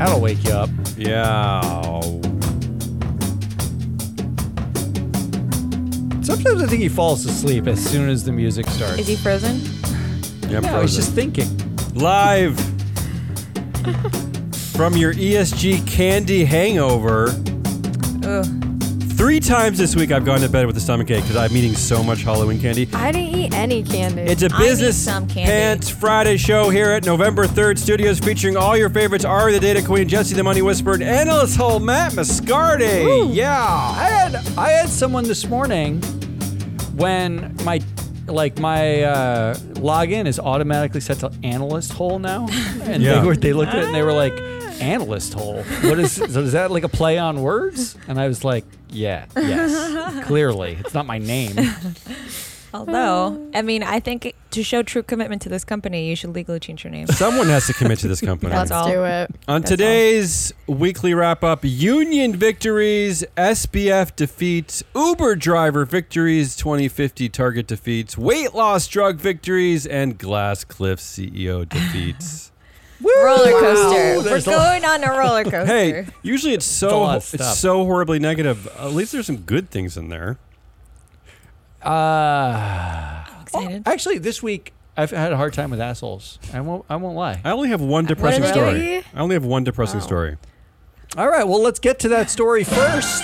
That'll wake you up. Yeah. Sometimes I think he falls asleep as soon as the music starts. Is he frozen? Yeah, I'm no, I was just thinking. live from your ESG candy hangover. Ugh. Three times this week I've gone to bed with a stomach ache because I'm eating so much Halloween candy. I didn't eat any candy. It's a I need business some candy. pants Friday show here at November 3rd Studios featuring all your favorites Ari the Data Queen, Jesse the Money Whisperer, and Analyst Hole Matt Mascardi. Yeah. I had I had someone this morning when my like my uh, login is automatically set to analyst hole now, and Yeah. they were they looked at it and they were like analyst hole. What is so is that like a play on words? And I was like, yeah, yes, clearly it's not my name. Although, oh. I mean, I think to show true commitment to this company, you should legally change your name. Someone has to commit to this company. Let's all. do it. On That's all. today's weekly wrap up, Union victories, SBF defeats, Uber driver victories, 2050 Target defeats, weight loss drug victories, and Glass Cliff CEO defeats. roller coaster. We're There's a- going on a roller coaster. hey, usually it's a so lot of it's so horribly negative. At least there's some good things in there. Uh, excited. actually, this week I've had a hard time with assholes. I won't I won't lie. I only have one depressing is it? story. Really? I only have one depressing Wow. story. All right, well let's get to that story first.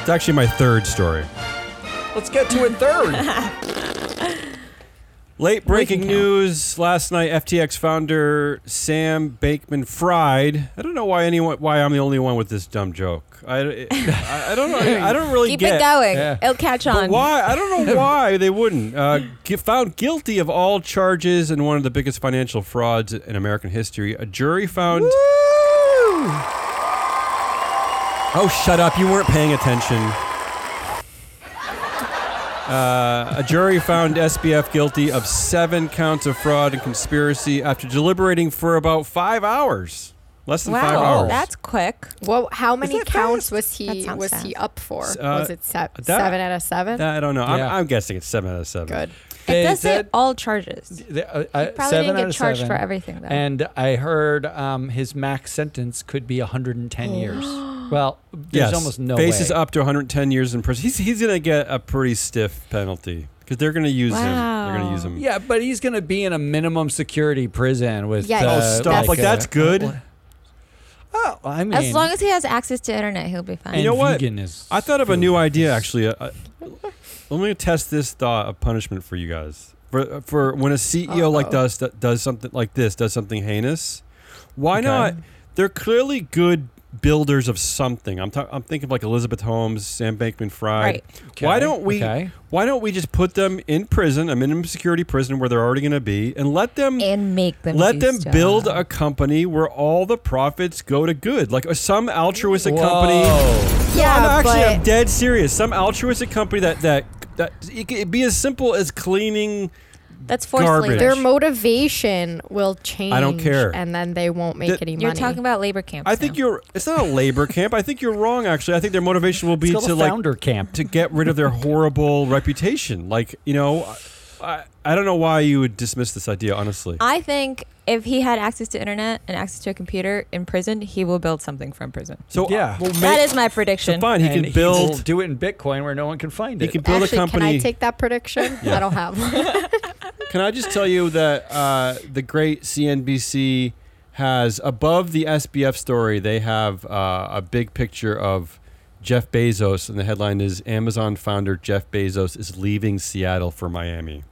It's actually my third story. Let's get to it third. Late breaking news last night. FTX founder Sam Bankman Fried. I don't know why anyone why I'm the only one with this dumb joke. I, I, I don't know. I don't really Keep get it going. Yeah. It'll catch But on. why? I don't know why they wouldn't. Uh, get found guilty of all charges in one of the biggest financial frauds in American history. A jury found. Oh, shut up! You weren't paying attention. Uh, a jury found SBF guilty of seven counts of fraud and conspiracy after deliberating for about five hours. Less than five wow, hours. that's quick. Well, how many counts fast? was he was fast. he up for? Uh, was it se- that- seven out of seven? I don't know. Yeah. I'm, I'm guessing it's seven out of seven. Good. They it does say all charges. The- uh, uh, Probably seven didn't out get of charged seven. for everything though. And I heard um, his max sentence could be 110 years. Well, there's Yes. almost no faces way. up to 110 years in prison. He's he's gonna get a pretty stiff penalty because they're gonna use him. They're gonna use him. Yeah, but he's going to be in a minimum security prison with. Yeah, uh, Oh, stop! Like, a- that's good. Oh, I mean, as long as he has access to internet, he'll be fine. and You know what? vegan I thought of a new idea actually. Uh, uh, let me test this thought of punishment for you guys. For for when a CEO like Uh-oh. does does something like this, does something heinous. Why Okay. not? They're clearly good builders of something. I'm ta- I'm thinking of like Elizabeth Holmes, Sam Bankman-Fried. Right. Why don't we? okay. Why don't we just put them in prison, a minimum security prison where they're already going to be, and let them and make them let them stuff. build a company where all the profits go to good, like uh, some altruistic company. Whoa. Yeah, I'm actually but I'm dead serious. Some altruistic company that that that it could be as simple as cleaning. That's forced Garbage. labor. their motivation will change. I don't care. and then they won't make The- any money. You're talking about labor camps. I think now. you're. It's not a labor camp. I think you're wrong. Actually, I think their motivation will be It's to a like founder camp. to get rid of their horrible reputation. Like you know, I I don't know why you would dismiss this idea. Honestly, I think if he had access to internet and access to a computer in prison, he will build something from prison. so Yeah. well, that make- is my so prediction. fine. He And can will build. do it in Bitcoin where no one can find He it. can build Actually, a company. can I take that prediction? Yeah. I don't have. one. Can I just tell you that uh, the great CNBC has above the SBF story, they have uh, a big picture of Jeff Bezos, and the headline is Amazon founder Jeff Bezos is leaving Seattle for Miami.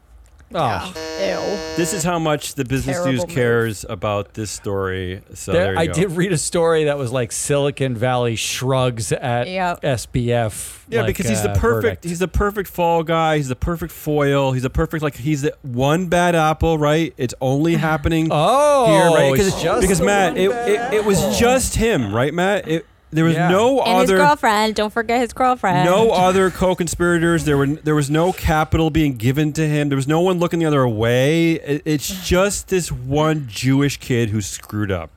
Oh, Ew. This is how much the business Terrible news move. cares about this story. So There- there, you I go. did read a story that was like Silicon Valley shrugs at Yep. SBF. Yeah, like, because he's the uh, perfect. verdict. He's the perfect fall guy. He's the perfect foil. He's the perfect like. He's the one bad apple, right? It's only happening oh, here, right? it's Because just because the Matt, one it, bad it, it was just him, right, Matt? It, there was Yeah. no and his other girlfriend. Don't forget his girlfriend. no other co-conspirators. There were there was no capital being given to him. There was no one looking the other way. It, it's just this one Jewish kid who screwed up.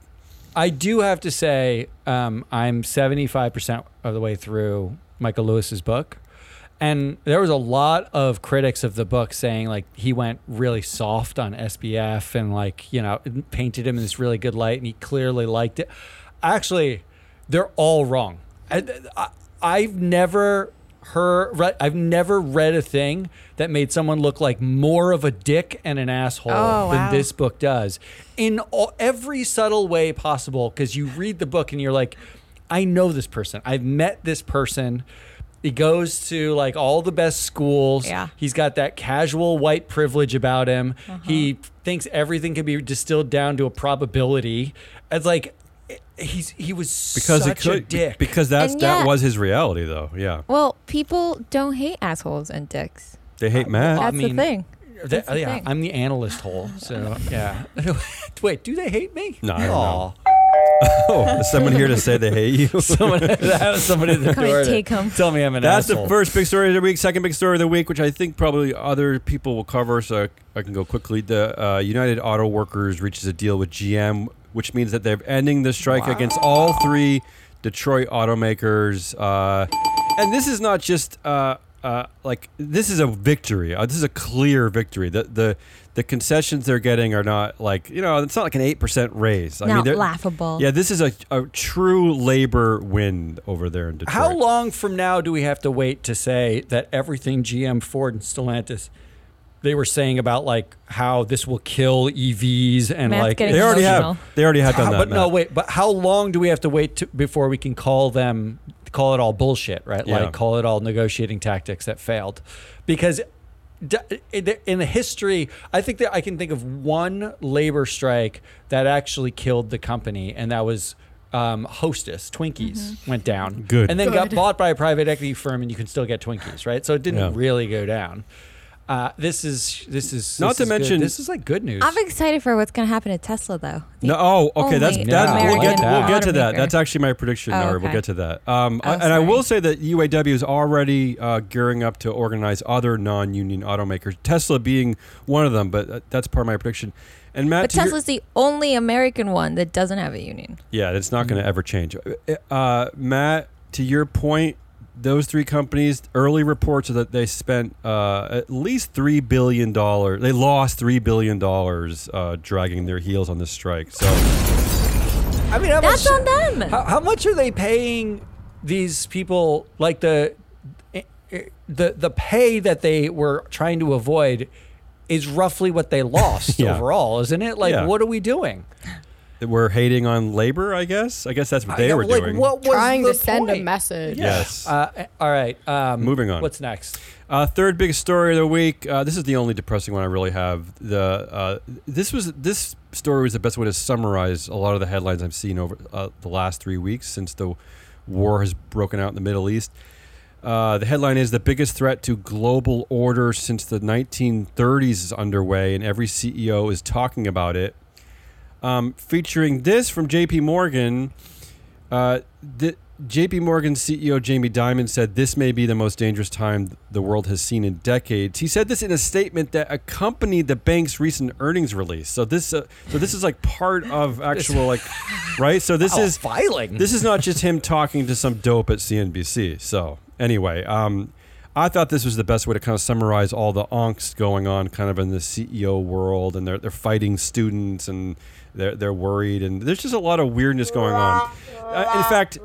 I do have to say, um, I'm 75% of the way through Michael Lewis's book. And there was a lot of critics of the book saying like he went really soft on SBF and like you know painted him in this really good light, and he clearly liked it. Actually, they're all wrong. I, I've never heard, re- I've never read a thing that made someone look like more of a dick and an asshole Oh, than wow. this book does in all, every subtle way possible. Because you read the book and you're like, I know this person. I've met this person. He goes to like all the best schools. Yeah. He's got that casual white privilege about him. Uh-huh. He thinks everything can be distilled down to a probability. It's like he's he was because such it could a dick. because that's And that yet- was his reality though. Yeah, Well, people don't hate assholes and dicks. they hate Matt. I That's mean, the thing. That- That's the yeah, thing. I'm the analyst hole. So yeah. Wait, do they hate me? No, I don't know. Aw. oh, is someone here to say they hate you? Someone, somebody at the Come and door to take 'em. Tell me I'm an asshole. That's asshole. the first big story of the week. Second big story of the week, which I think probably other people will cover, so I can go quickly. The uh, United Auto Workers reaches a deal with GM, which means that they're ending the strike against all three Detroit automakers. Uh, and this is not just uh, uh, like this is a victory. Uh, this is a clear victory. The the the concessions they're getting are not like you know it's not like an eight percent raise. I Not they're- laughable. Yeah, this is a, a true labor win over there in Detroit. How long from now do we have to wait to say that everything GM, Ford, and Stellantis they were saying about like how this will kill EVs and Matt's like They already emotional. have. They already have done How- that. but no, wait. But how long do we have to wait to, before we can call them call it all bullshit, right? Yeah. Like call it all negotiating tactics that failed, because in the history, I think that I can think of one labor strike that actually killed the company, and that was. Um, Hostess Twinkies Mm-hmm. went down, Good. and then got bought by a private equity firm, and you can still get Twinkies, right? So it didn't Yeah. really go down. Uh, this is this is Not this to is good. mention- this is like good news. I'm excited for what's going to happen to Tesla, though. The No, oh, okay. That's only that's we'll American get we'll get to that. automaker. That's actually my prediction. Oh, Nari. We'll get to that. Um, Oh, I- and I will say that UAW is already uh, gearing up to organize other non-union automakers. Tesla being one of them, but uh, that's part of my prediction. And Matt, But to your- Tesla's the only American one that doesn't have a union. yeah, it's not going to ever change. Uh, Matt, to your point, those three companies early reports are that they spent uh, at least three billion dollars. They lost three billion dollars uh, dragging their heels on this strike. So. I mean, how That's much, on them. How, how much are they paying these people? Like the eh, the the pay that they were trying to avoid is roughly what they lost Yeah. overall, isn't it? Like, Yeah. what are we doing? We're hating on labor, I guess. I guess that's what they I- were like, doing. What was Trying the to send a point? message. Yes. Uh, all right. Um, Moving on. What's next? Uh, third biggest story of the week. Uh, this is the only depressing one I really have. The uh, this was this story was the best way to summarize a lot of the headlines I've seen over uh, the last three weeks since the war has broken out in the Middle East. Uh, the headline is the biggest threat to global order since the 1930s is underway, and every CEO is talking about it. Um, featuring this from J.P. Morgan. Uh, the, JP Morgan CEO Jamie Dimon said this may be the most dangerous time the world has seen in decades. He said this in a statement that accompanied the bank's recent earnings release. So this uh, so this is like part of actual like right? So this Wow, is filing. this is not just him talking to some dope at CNBC. So anyway, um, I thought this was the best way to kind of summarize all the angst going on kind of in the CEO world and they're they're fighting students and they're they're worried and there's just a lot of weirdness going on. Uh, in fact,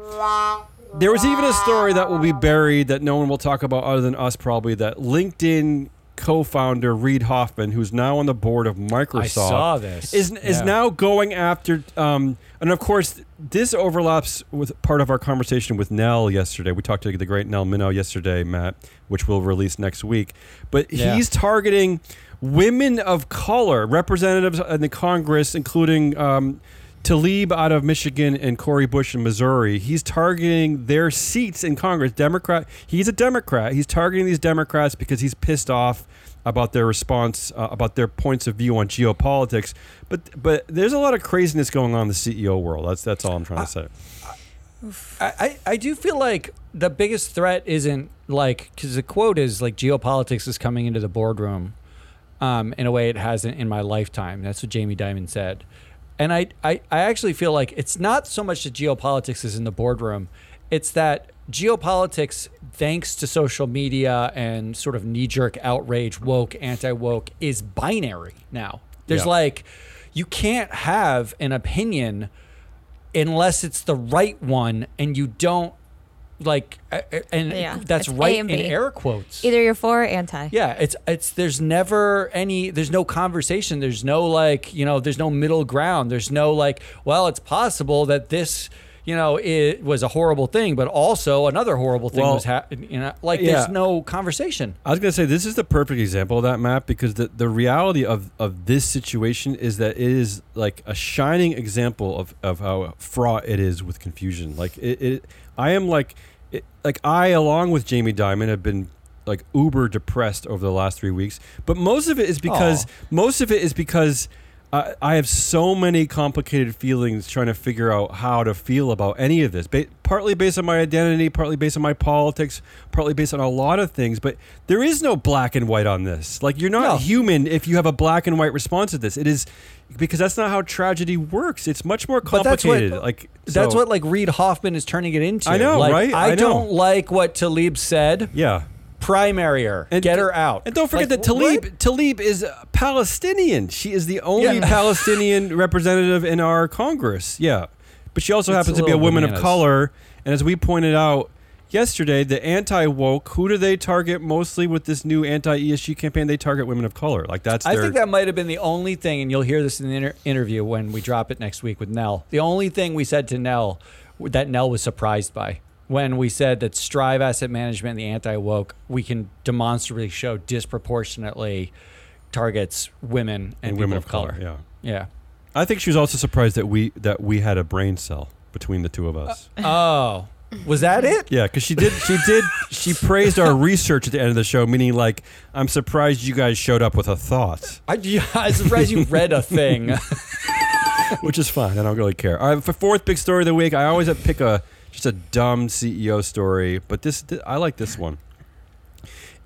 there was even a story that will be buried that no one will talk about other than us probably that LinkedIn co-founder Reid Hoffman, who's now on the board of Microsoft, I saw this. is is Yeah. now going after um, and of course this overlaps with part of our conversation with Nell yesterday. We talked to the great Nell Minow yesterday, Matt, which we'll release next week. But Yeah. he's targeting women of color, representatives in the Congress, including um, Tlaib out of Michigan and Cori Bush in Missouri. He's targeting their seats in Congress. Democrat. He's a Democrat. He's targeting these Democrats because he's pissed off about their response, uh, about their points of view on geopolitics. But but there's a lot of craziness going on in the CEO world. That's that's all I'm trying to say. I, I, I do feel like the biggest threat isn't like because the quote is like geopolitics is coming into the boardroom um, in a way it hasn't in my lifetime. That's what Jamie Dimon said. And I, I, I actually feel like it's not so much that geopolitics is in the boardroom, it's that geopolitics, thanks to social media and sort of knee jerk outrage, woke, anti woke, is binary now. There's Yeah. like, you can't have an opinion unless it's the right one and you don't like, uh, uh, and Yeah, that's right and in air quotes. Either you're for or anti. Yeah, it's it's there's never any there's no conversation. There's no like, you know, there's no middle ground. There's no like, well, it's possible that this, you know, it was a horrible thing, but also another horrible thing Well, was happening, you know, like yeah. there's no conversation. I was gonna say this is the perfect example of that map because the, the reality of, of this situation is that it is like a shining example of, of how fraught it is with confusion. Like it, it I am like it, like I along with Jamie Dimon have been like uber depressed over the last three weeks, but most of it is because Aw. most of it is because. I I have so many complicated feelings trying to figure out how to feel about any of this. Ba- partly based on my identity, partly based on my politics, partly based on a lot of things. But there is no black and white on this. Like you're not No. human if you have a black and white response to this. It is because that's not how tragedy works. It's much more But that's what- complicated. like That's so- what like Reid Hoffman is turning it into. I know, Like, right? I, I know. don't like what Tlaib said. Yeah. Primary her. And- Get her out. And don't forget Like, that Tlaib what? Tlaib is Palestinian. She is the only Yeah. Palestinian representative in our Congress. Yeah. But she also It's happens a to be a little woman of color. And as we pointed out yesterday, the anti woke, who do they target mostly with this new anti ESG campaign? They target women of color. Like that's I their think that might have been the only thing, and you'll hear this in the inter- interview when we drop it next week with Nell. The only thing we said to Nell that Nell was surprised by when we said that Strive Asset Management and the anti woke, we can demonstrably show disproportionately targets women and, and people women of color. Yeah. Yeah. I think she was also surprised that we that we had a brain cell between the two of us. Uh, oh, was that it? Yeah, because she did. She did. She praised our research at the end of the show, meaning like, I'm surprised you guys showed up with a thought, I, yeah, I'm surprised you read a thing. which is fine. I don't really care. All right, for fourth big story of the week, I always have to pick a just a dumb CEO story, but this, thi- I like this one.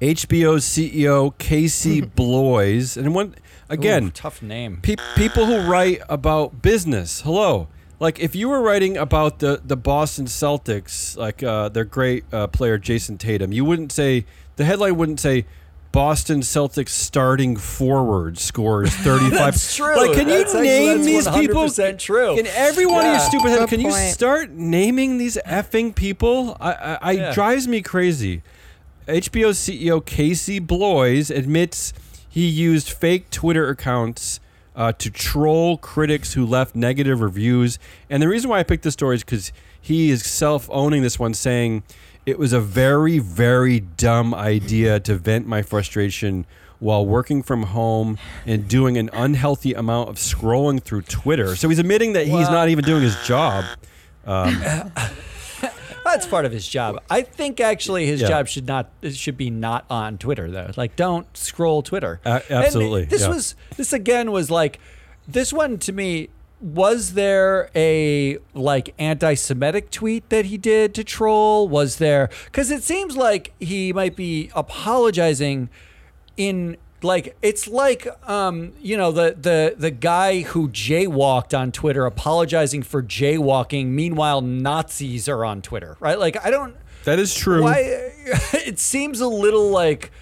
HBO's CEO Casey Bloys, and one again, Ooh, tough name. Pe- people who write about business. Hello. Like if you were writing about the, the Boston Celtics, like uh, their great uh, player Jayson Tatum, you wouldn't say the headline wouldn't say Boston Celtics starting forward scores 35. That's true. Like can That's you actually- name that's these people? 100% true. Can everyone in your Yeah. stupid head? Good Can you start naming these effing people? I, I, I Yeah. drives me crazy. HBO CEO Casey Bloys admits he used fake Twitter accounts uh, to troll critics who left negative reviews. And the reason why I picked this story is because he is self owning this one, saying it was a very, very dumb idea to vent my frustration while working from home and doing an unhealthy amount of scrolling through Twitter. So he's admitting that he's Well- not even doing his job. Um, That's part of his job. I think actually his Yeah. job should not should be not on Twitter though. Like don't scroll Twitter. And absolutely, this yeah. was this again was like this one to me was there a like anti-Semitic tweet that he did to troll? Was there because it seems like he might be apologizing in like it's like um you know the the the guy who jaywalked on Twitter apologizing for jaywalking meanwhile Nazis are on Twitter right like I don't that is true. why it seems a little like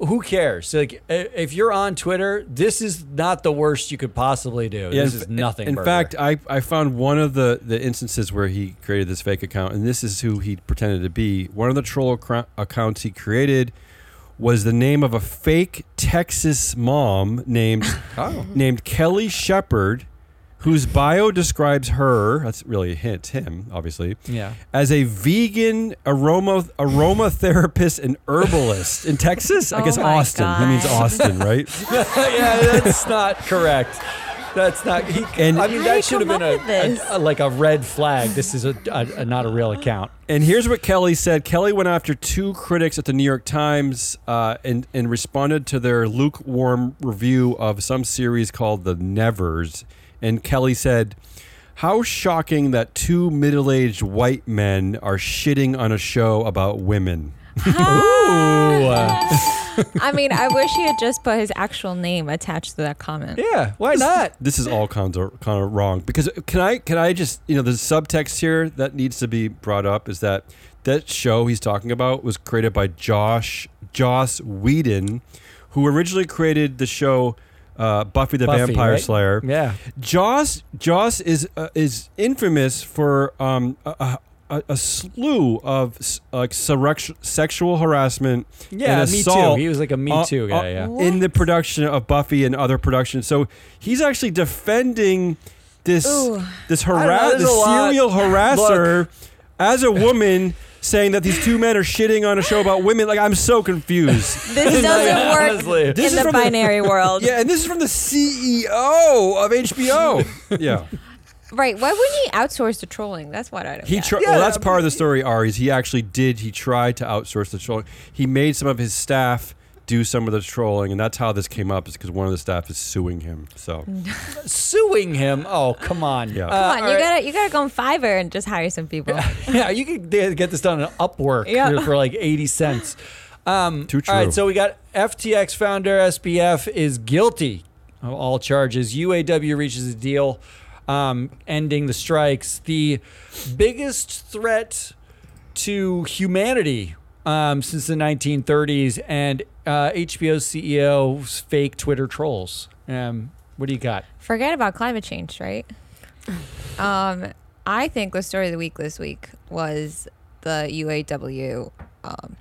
who cares like if you're on Twitter this is not the worst you could possibly do this is nothing In burger. fact, I, I found one of the, the instances where he created this fake account, and this is who he pretended to be. One of the troll accra- accounts he created was the name of a fake Texas mom named oh named Kelly Shepard, whose bio describes her. That's really a hint. Him, obviously. yeah As a vegan aroma aromatherapist and herbalist in Texas, I Oh guess my Austin. He means Austin, right? yeah that's not correct that's not he, And- I mean that should have been a, come up with this? a- a- like a red flag this is a, a, a not a real account And here's what Kelly said. Kelly went after two critics at the New York Times uh, and, and responded to their lukewarm review of some series called The Nevers. And Kelly said, How shocking that two middle aged white men are shitting on a show about women. Ooh. I mean, I wish he had just put his actual name attached to that comment. Yeah, why not? This is all kinds of, kind of wrong because uh, can I can I just you know the subtext here that needs to be brought up is that that show he's talking about was created by Josh Joss Whedon, who originally created the show uh, Buffy the Buffy, Vampire right? Slayer. Yeah. Joss Joss is uh, is infamous for um, a, a, a slew of like surrec- sexual harassment Yeah, and me too. He was like a me uh, too uh, guy. yeah. What? in the production of Buffy and other productions. So he's actually defending this Ooh. this harass there's the lot. serial harasser as a woman. Saying that these two men are shitting on a show about women, like I'm so confused. This doesn't work Honestly. This in is the from the- binary world. Yeah, and this is from the CEO of HBO. yeah, Right. Why wouldn't he outsource the trolling? That's what I don't he. get. Tri- Yeah, well, that's part of the story. Ari is he actually did. He tried to outsource the trolling. He made some of his staff do some of the trolling, and that's how this came up. Is because one of the staff is suing him. So Suing him. Oh, come on. Yeah. Uh, Come on, you right. gotta you gotta go on Fiverr and just hire some people. yeah, you could get this done on Upwork Yeah. for like 80 cents. Um, Too All right, so we got FTX founder SBF is guilty of all charges. UAW reaches a deal um, ending the strikes. The biggest threat to humanity um, since the 1930s, and uh, HBO's CEO's fake Twitter trolls. Um, what do you got? Forget about climate change, right? Um, I think the story of the week this week was the UAW, um,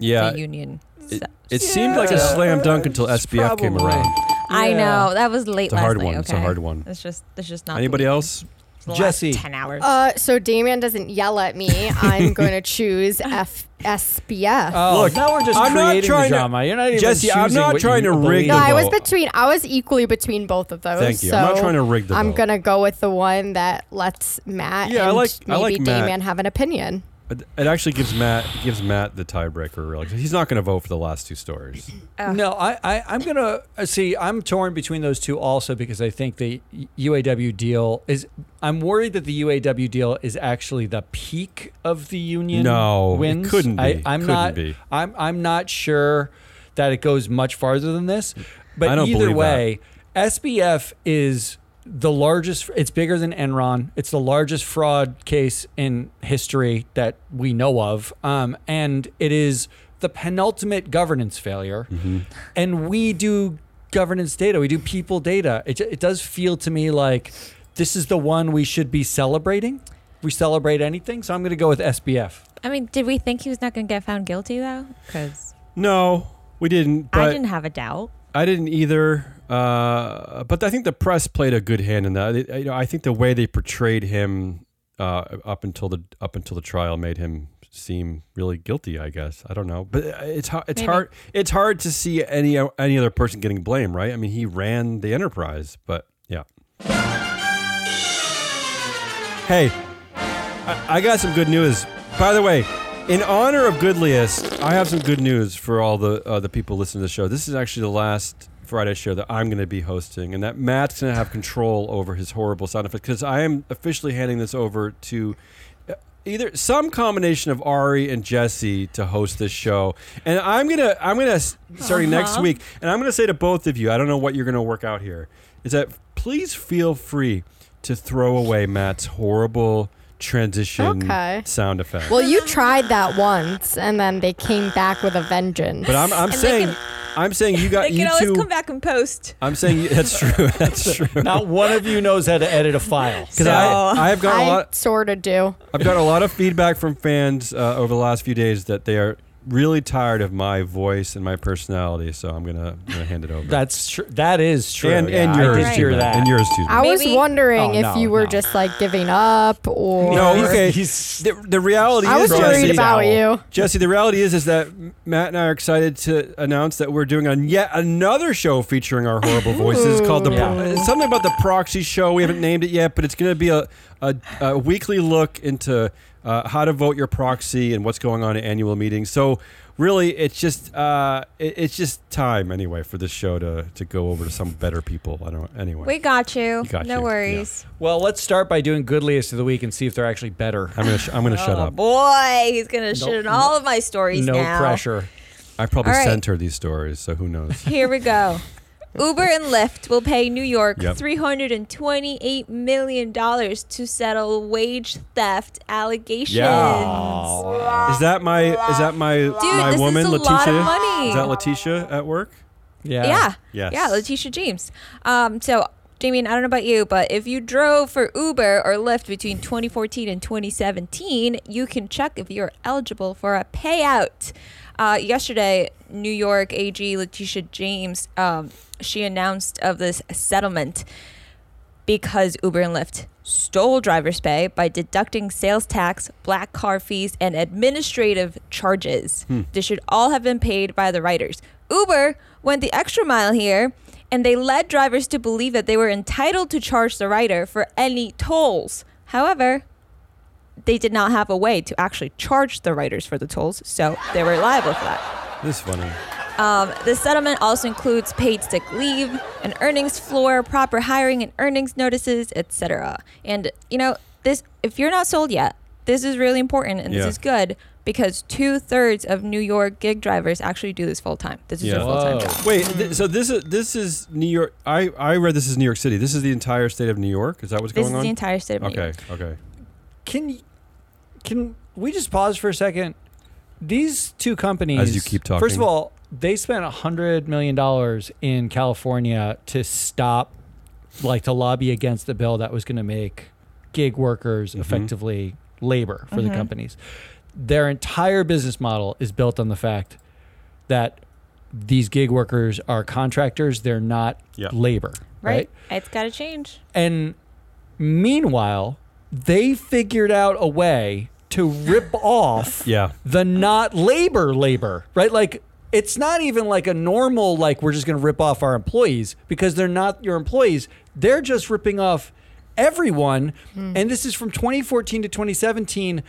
yeah, the union. it, stuff. it seemed like a slam dunk until It's SBF came probably- around. I know that was late It's a last hard night. one. It's a hard one. It's just it's just not. the Anybody weekend. else? It's the last Jesse. ten hours. Uh, so Damien doesn't yell at me. I'm going to choose F- SBF. Oh, Look, now we're just I'm not creating trying the to- drama. You're not even Jesse, I'm choosing not what trying you to rig believe. no, the I was between. I was equally between both of those. Thank you. So I'm not trying to rig the I'm vote. gonna go with the one that lets Matt Yeah, I and like- I maybe like Matt. Damien have an opinion. It it actually gives Matt gives Matt the tiebreaker. Really, he's not going to vote for the last two stories. Ugh. No, I, I, I'm gonna uh, see. I'm torn between those two also because I think the UAW deal is. I'm worried that the UAW deal is actually the peak of the union. No, it wins. couldn't I, be. I'm Couldn't not. be. I'm I'm not sure that it goes much farther than this. But I don't either believe that. way, SBF is the largest. It's bigger than Enron. It's the largest fraud case in history that we know of, um, and it is the penultimate governance failure. Mm-hmm. And we do governance data. We do people data. It, it does feel to me like this is the one we should be celebrating. We celebrate anything, so I'm going to go with SBF. I mean, did we think he was not going to get found guilty though? Because No, we didn't. But I didn't have a doubt. I didn't either. Uh, but I think the press played a good hand in that. It- you know, I think the way they portrayed him uh, up until the up until the trial made him seem really guilty. I guess I don't know, but it's hard. It's Maybe. hard. It's hard to see any any other person getting blame, right? I mean, he ran the enterprise, but yeah. Hey, I, I got some good news. By the way, in honor of Goodliest, I have some good news for all the uh, the people listening to the show. This is actually the last Friday show that I'm going to be hosting, and that Matt's going to have control over his horrible sound effects because I am officially handing this over to uh, either some combination of Ari and Jesse to host this show. And I'm gonna I'm gonna starting next Uh-huh. week, and I'm gonna say to both of you, I don't know what you're gonna work out here, is that please feel free to throw away Matt's horrible transition Okay. sound effect. Well, you tried that once, and then they came back with a vengeance. but I'm I'm And saying can- I'm saying you got They you can always two. come back and post. I'm saying you- that's true. That's true. Not one of you knows how to edit a file. Because So- I I've got a lot sort of do. I've got a lot of feedback from fans uh, over the last few days that they are really tired of my voice and my personality. So I'm gonna, gonna hand it over. That's true. That is true. and Yeah, and I yours did Right. hear too, that. and yours too. I was Maybe- wondering Oh, if no, you were no. just like giving up or. No, okay. He's the, the reality I is was Jesse. worried about you. Jesse, the reality is is that Matt and I are excited to announce that we're doing a yet another show featuring our horrible voices It's called the Yeah. it's something about the proxy show. We haven't named it yet, but it's going to be a, a, a weekly look into uh, how to vote your proxy and what's going on at annual meetings. So really, it's just uh, it, it's just time anyway for this show to to go over to some better people. I don't anyway. We got you. We got no you, worries. well. Let's start by doing goodliest of the week and see if they're actually better. I'm gonna sh- I'm gonna shut oh up. boy, he's gonna shit on no- all of my stories No now. pressure. I probably All right. sent her these stories, so who knows? Here we go. Uber and Lyft will pay New York Yep. $328 million to settle wage theft allegations. Yeah, Is that my is that my my this woman a Letitia? lot of money. Is that Letitia at work? Yeah. Yeah. Yes. Yeah, Letitia James. Um, so, Jamie, I don't know about you, but if you drove for Uber or Lyft between 2014 and 2017, you can check if you're eligible for a payout. Uh, yesterday, New York AG Letitia James, um, she announced of this settlement because Uber and Lyft stole driver's pay by deducting sales tax, black car fees, and administrative charges. This should all have been paid by the riders. Uber went the extra mile here and they led drivers to believe that they were entitled to charge the rider for any tolls. However, they did not have a way to actually charge the riders for the tolls, so they were liable for that. This is funny. Um, the settlement also includes paid sick leave, an earnings floor, proper hiring and earnings notices, etc. And you know, this if you're not sold yet, this is really important and Yeah. this is good because two thirds of New York gig drivers actually do this full time. This is Yeah. their full time job. Wait, th- so this is this is New York. I I read this is New York City. This is the entire state of New York. Is that what's going on? This is going the on? entire state of New Okay, York. okay. Can y- can we just pause for a second? These two companies, As you keep talking. First of all, they spent a hundred million dollars in California to stop, like, to lobby against the bill that was going to make gig workers Mhm. effectively labor for the Mhm. companies. Their entire business model is built on the fact that these gig workers are contractors; they're not Yeah. labor, Right. It's got to change. and meanwhile, they figured out a way to rip off Yeah. the not labor labor, right? Like it's not even like a normal like we're just going to rip off our employees because they're not your employees. They're just ripping off everyone. Hmm. And this is from 2014 to 2017.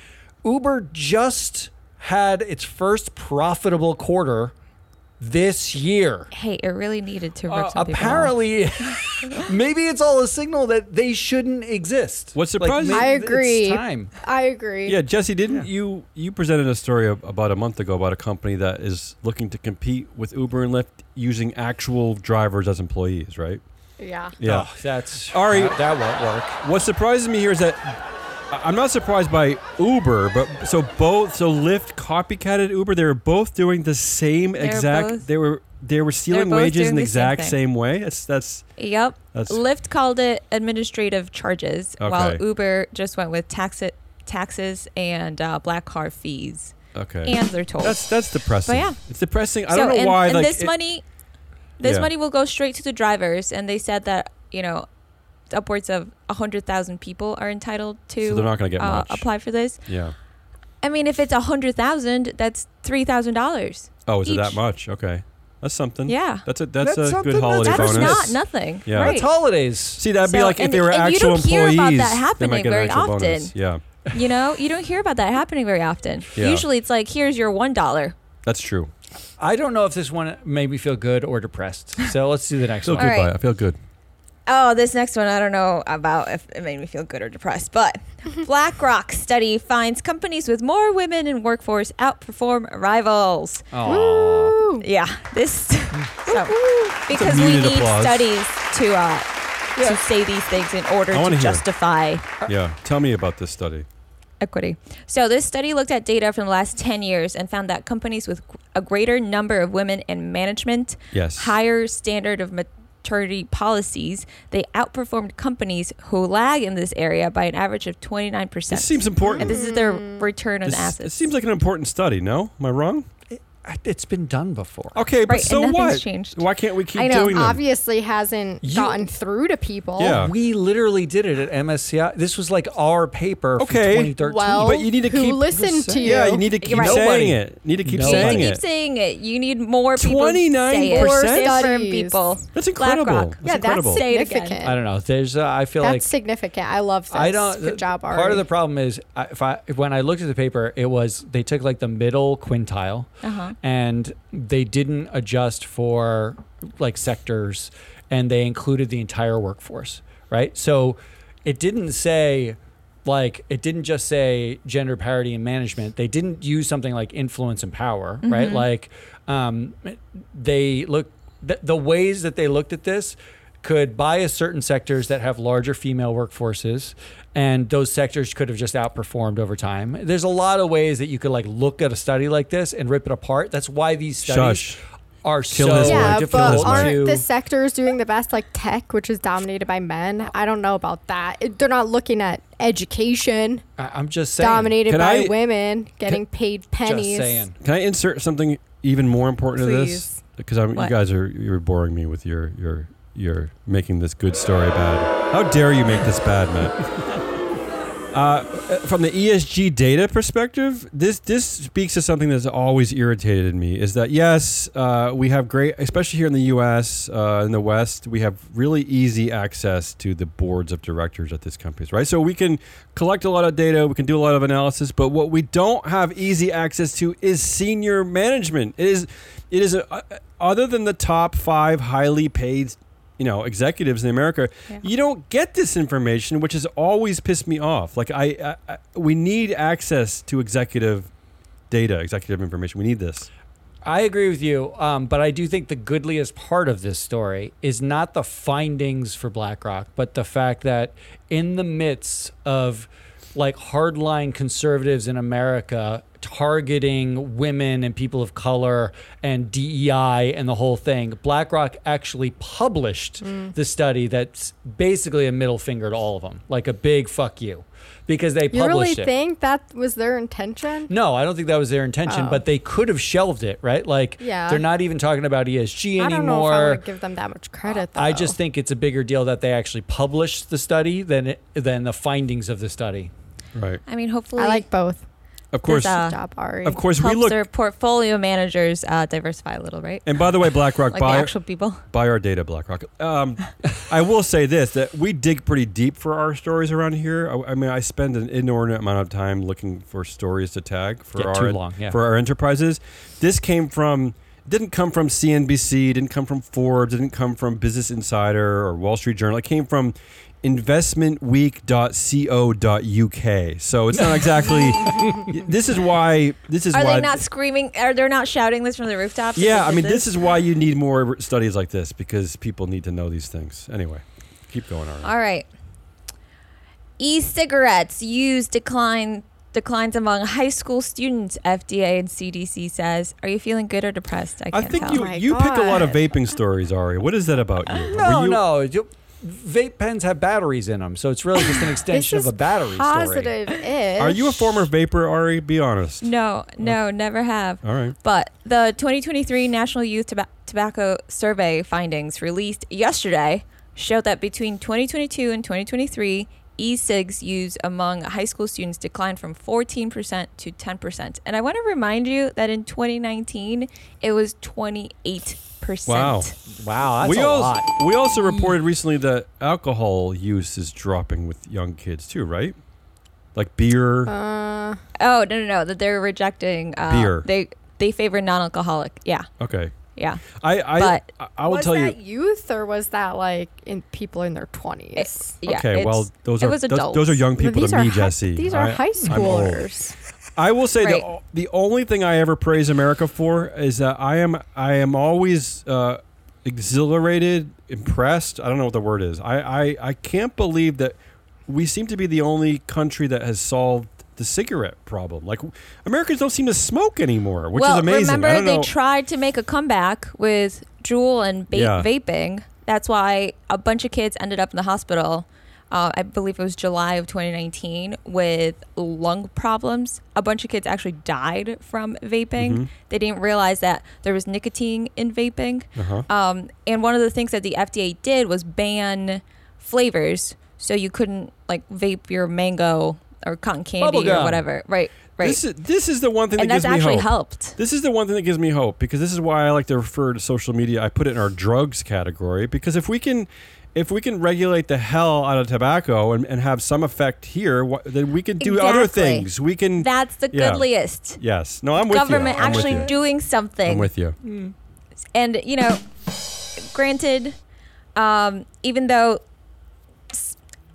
Uber just had its first profitable quarter this year. Hey, it really needed to rip Uh, some people off. apparently, maybe it's all a signal that they shouldn't exist. What's Like, surprising- maybe I it's agree. time. I agree. Yeah, Jesse, didn't you you presented a story about a month ago about a company that is looking to compete with Uber and Lyft using actual drivers as employees, right? Yeah. Yeah. Oh, that's Ari- that, that won't work. What surprises me here is that I- I'm not surprised by Uber, but so both so Lyft copycatted Uber. They were both doing the same exact. both- they were they were stealing both wages doing in the the same exact thing. same way. That's that's Yep. that's Lyft called it administrative charges, while Okay. Uber just went with tax taxes and uh, black car fees okay. and their tolls. That's that's depressing. But yeah. it's depressing. I don't know and, why. and like this it- money, this Yeah. money will go straight to the drivers, and they said that you know, upwards of hundred thousand people are entitled to So they're not gonna get uh, much. apply for this. Yeah. I mean, if it's a hundred thousand, that's three thousand dollars. Oh, is it that much? Okay, that's something. Yeah, That's a that's, That's a good holiday that's bonus. That's not nothing. Yeah. right. It's holidays. See, that'd be So- like if they were and you don't hear about that happening very often. bonus. Yeah, you know, you don't hear about that happening very often. Yeah. Usually, it's like here's your one dollar. that's true. I don't know if this one made me feel good or depressed. So let's do the next Feel one. good All by right. it. I feel good. Oh, this next one, I don't know about if it made me feel good or depressed, but BlackRock study finds companies with more women in workforce outperform rivals. Aw. Woo. Yeah, this so, because we need applause. studies to uh, to say these things in order to wanna hear. justify Yeah, tell me about this study. equity. So this study looked at data from the last 10 years and found that companies with a greater number of women in management, Yes. higher standard of maternity policies, they outperformed companies who lag in this area by an average of 29%. This seems important. and this is their hmm. return on This, assets. it seems like an important study. No, am I wrong? It's been done before. Okay, but Right, so what? changed. Why can't we keep I know. doing them? Obviously, hasn't You- gotten through to people. Yeah. We literally did it at MSCI. This was like our paper Okay. from 2013. Well, But you need to who keep- listened to you? Yeah, you need to keep Right. saying Nobody. it. Need to keep Nobody. you need saying to keep saying it. You need more people 29%? say it. Different Studies. people. That's incredible. BlackRock. That's yeah, incredible. that's Say it again. significant. I don't know. There's, uh, I feel That's like significant. I love this. I don't. Good job, Ari. Part of the problem is, if I when I looked at the paper, it was they took like the middle quintile, Uh-huh. And they didn't adjust for like sectors, and they included the entire workforce, right? So it didn't say like it didn't just say gender parity in management. They didn't use something like influence and power, right? Mhm. Like um, they look the ways that they looked at this could bias certain sectors that have larger female workforces and those sectors could have just outperformed over time there's a lot of ways that you could like look at a study like this and rip it apart that's why these studies Shush. are Kill so his Yeah, difficult but aren't to the sectors doing the best, like tech, which is dominated by men? I don't know about that. They're not looking at education, I- i'm just saying dominated Can by I- women, getting paid pennies. just saying Can I insert something even more important to this? Because I'm, you guys are you're boring me with your your your making this good story bad. How dare you make this bad, Matt? Uh, from the ESG data perspective, this this speaks to something that's always irritated me. Is that yes, uh, we have great, especially here in the U.S. Uh, in the West, we have really easy access to the boards of directors at these companies, right? So we can collect a lot of data, we can do a lot of analysis, but what we don't have easy access to is senior management. It is, it is a, other than the top five highly paid you know executives in America, Yeah. you don't get this information, which has always pissed me off. Like I, I, I we need access to executive data, executive information. We need this. I agree with you, um, but I do think the goodliest part of this story is not the findings for BlackRock, but the fact that in the midst of like hardline conservatives in America targeting women and people of color and DEI and the whole thing, BlackRock actually published mm. the study that's basically a middle finger to all of them, like a big fuck you, because they You really published it. Really think that was their intention? No, I don't think that was their intention, Oh. but they could have shelved it, right? Like Yeah. they're not even talking about ESG I don't know if I anymore. would give them that much credit. Though. I just think it's a bigger deal that they actually published the study than it, than the findings of the study. Right. I mean, hopefully, I like both. Of course. Uh, job, Ari. of course, we helps look. their portfolio managers uh, diversify a little, right? And by the way, BlackRock Like buy the actual people. buy our data, BlackRock. Um, I will say this: that we dig pretty deep for our stories around here. I, I mean, I spend an inordinate amount of time looking for stories to tag for Yeah, our too long, yeah. for our enterprises. This came from didn't come from CNBC, didn't come from Forbes, didn't come from Business Insider or Wall Street Journal. It came from investmentweek.co.uk. So it's not exactly. this is why. This is Are why. they not screaming? Are they not shouting this from the rooftops? yeah, I mean, this is why you need more studies like this because people need to know these things. Anyway, keep going. All right. All right. E-cigarettes use decline declines among high school students. FDA and CDC says. Are you feeling good or depressed? I I can't think tell. you oh my you pick a lot of vaping stories, Ari. What is that about you? No, you- no. You, vape pens have batteries in them, so it's really just an this extension is of a battery story. positive. Are you a former vapor, Ari? Be honest. No, no, never have. All right. But the 2023 National Youth Toba- Tobacco Survey findings released yesterday showed that between 2022 and 2023, e-cigs use among high school students declined from 14% to 10%. And I want to remind you that in 2019, it was 28%. Wow. Wow, that's we a also lot. we also reported recently that alcohol use is dropping with young kids too, right? Like beer. Uh, Oh, no, no, no. That they're rejecting uh, Beer. They they favor non-alcoholic. Yeah, okay. Yeah. I I But- I- I will was tell that you. youth or was that like in people in their twenties? yeah okay, well those are those, those are young people these to me, hi- Jesse. These are I- high schoolers. I will say Right. the the only thing I ever praise America for is that I am I am always uh, exhilarated, impressed. I don't know what the word is. I, I I can't believe that we seem to be the only country that has solved the cigarette problem. Like Americans don't seem to smoke anymore, which well, is amazing. remember they know. tried to make a comeback with Juul and ba- Yeah. vaping. That's why a bunch of kids ended up in the hospital. Uh, I believe it was July of 2019 with lung problems. A bunch of kids actually died from vaping. Mhm. They didn't realize that there was nicotine in vaping. uh-huh. Um, and one of the things that the FDA did was ban flavors, so you couldn't like vape your mango or cotton candy or whatever. Right, right. This is this is the one thing and that that's gives me actually hope. helped. This is the one thing that gives me hope because this is why I like to refer to social media. I put it in our drugs category because if we can, if we can regulate the hell out of tobacco and, and have some effect here, wh- then we can do other things. We can. That's the Yeah. goodliest. yes. No, I'm with Government you. I'm actually you. doing something. I'm with you. and you know, granted, um, even though,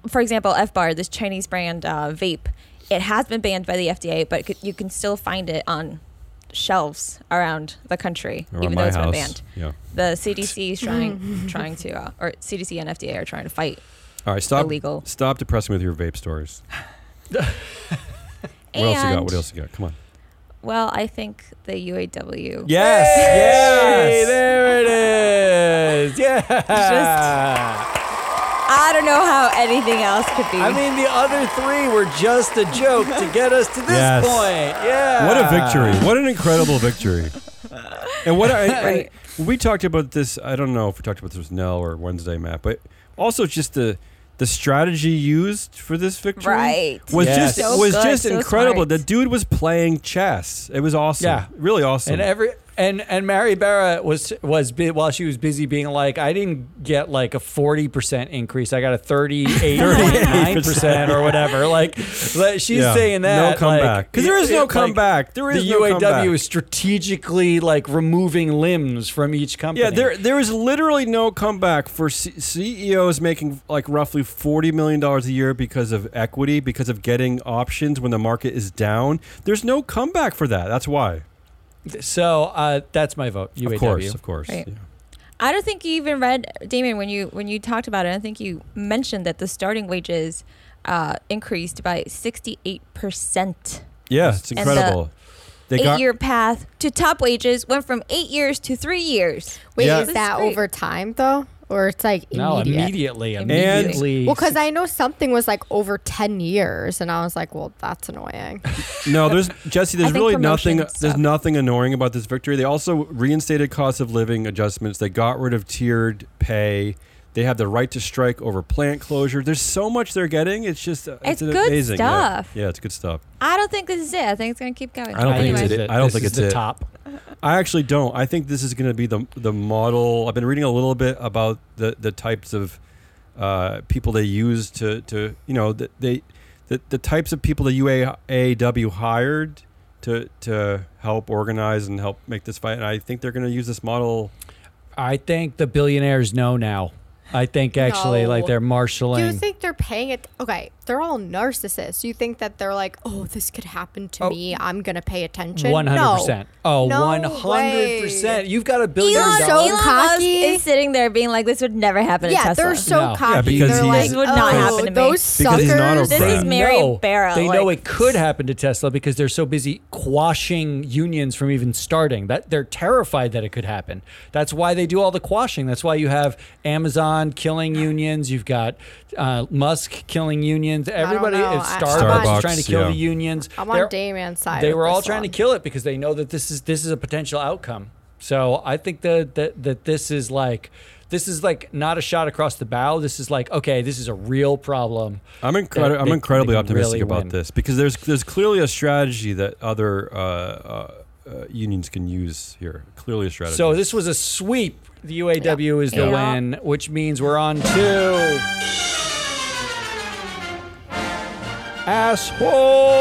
for example, Elf Bar, this Chinese brand uh, vape, it has been banned by the FDA, but it could, you can still find it on shelves around the country, Around even though it's house. been banned. Yeah. The CDC is trying trying to, uh, or CDC and FDA are trying to fight All right, stop. illegal. Stop depressing with your vape stories. What and else you got? What else you got? Come on. well, I think the UAW. Yes. Hey, Yes. there it is. Yeah. I don't know how anything else could be. I mean, the other three were just a joke to get us to this Yes. point. Yeah. What a victory! What an incredible victory! And what I, and Right. we talked about this. I don't know if we talked about this with Nell or Wednesday, Matt, but also just the the strategy used for this victory Right. was Yes. just So was good, just so incredible. smart. The dude was playing chess. It was awesome. Yeah. really awesome. And every and and Mary Barra was was while she was busy being like, I didn't get like a forty percent increase. I got a thirty eight percent or whatever. Like like, she's Yeah. saying that no comeback because there is no like, comeback. There is the no UAW comeback. is strategically like removing limbs from each company. Yeah, there there is literally no comeback for C- CEOs making like roughly forty million dollars a year because of equity, because of getting options when the market is down. There's no comeback for that. That's why. So uh, that's my vote. UAW. Of course, of course. Right. Yeah. I don't think you even read Damien when you when you talked about it. I think you mentioned that the starting wages uh, increased by sixty eight percent. Yeah, it's And the incredible. They Eight got year path to top wages went from eight years to three years. Wait, Yeah. is This that is great. over time though, or it's like No, immediate? immediately. And- Immediately. Well, because I know something was like over ten years, and I was like, well, that's annoying. no. There's Jesse. There's really nothing. promotion There's nothing annoying about this victory. They also reinstated cost of living adjustments. They got rid of tiered pay. They have the right to strike over plant closure. There's so much they're getting. It's just uh, It's good amazing. Stuff. Yeah. it's good stuff. I don't think this is it. I think it's gonna keep going. I don't think it's this it. is I don't This think is it's the it. top. I actually don't. I think this is going to be the the model. I've been reading a little bit about the the types of uh, people they use to to you know the, they the the types of people the UAW hired to to help organize and help make this fight. And I think they're going to use this model. I think the billionaires know now. I think actually, like they're marshaling. Do you think they're paying it? Okay, they're all narcissists. You think that they're like, oh, this could happen to Oh. me. I'm gonna pay attention. One hundred percent. Oh, one hundred percent. You've got a billion Elon, so dollars. Elon Musk cocky. is sitting there being like, "This would never happen to Yeah, Tesla." they're so No. cocky. Yeah, because they're like, This would not oh, happen to me. Those Because he's not a suckers. This is Mary know, Barra. They know it could happen to Tesla because they're so busy quashing unions from even starting. That they're terrified that it could happen. That's why they do all the quashing. That's why you have Amazon killing unions. You've got uh, Musk killing unions. Everybody, know. it's I- Starbucks, Starbucks, is trying to kill yeah. the unions. I'm They're- on Damien's side. they were all this trying to kill it because they know that this is this is a potential outcome. So I think that that, that this is like this is like not a shot across the bow. This is like okay, this is a real problem. I'm That incredi- I'm they- incredibly they optimistic really about win. this because there's there's clearly a strategy that other uh, uh, uh, unions can use here. Clearly a strategy. So this was a sweep. The UAW is the Yeah. win, which means we're on to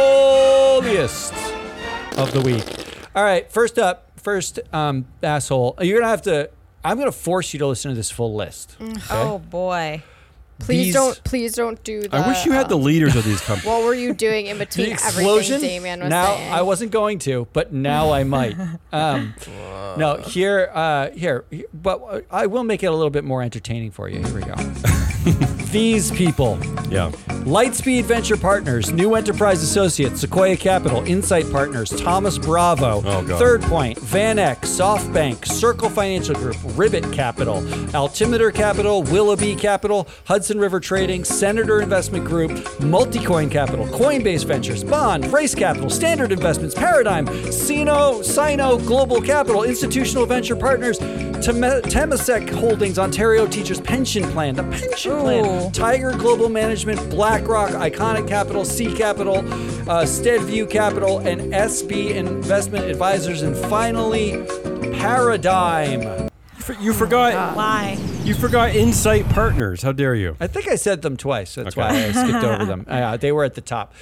assholiest of the week. All right, first up, first um, asshole. You're gonna have to. I'm gonna force you to listen to this full list. okay? Oh boy. Please These- don't. Please don't do that. I wish you had the leaders of these companies. What were you doing in the between explosion. everything Damien was now saying? I wasn't going to, but now I might. Um, no, here, uh, here, here- but uh, I will make it a little bit more entertaining for you. Here we go. These people. yeah. Lightspeed Venture Partners, New Enterprise Associates, Sequoia Capital, Insight Partners, Thomas Bravo, Oh, Third Point, VanEck, SoftBank, Circle Financial Group, Ribbit Capital, Altimeter Capital, Willoughby Capital, Hudson River Trading, Senator Investment Group, Multicoin Capital, Coinbase Ventures, Bond, Race Capital, Standard Investments, Paradigm, Sino, Sino Global Capital, Institutional Venture Partners, Tem- Temasek Holdings, Ontario Teachers Pension Plan, the Pension Plan, Ooh. Tiger Global Management, BlackRock, Iconic Capital, C Capital, uh, Steadview Capital, and SB Investment Advisors, and finally, Paradigm. For- You forgot. Why? You forgot Insight Partners. How dare you? I think I said them twice. That's Okay. why I skipped over them. Uh, they were at the top.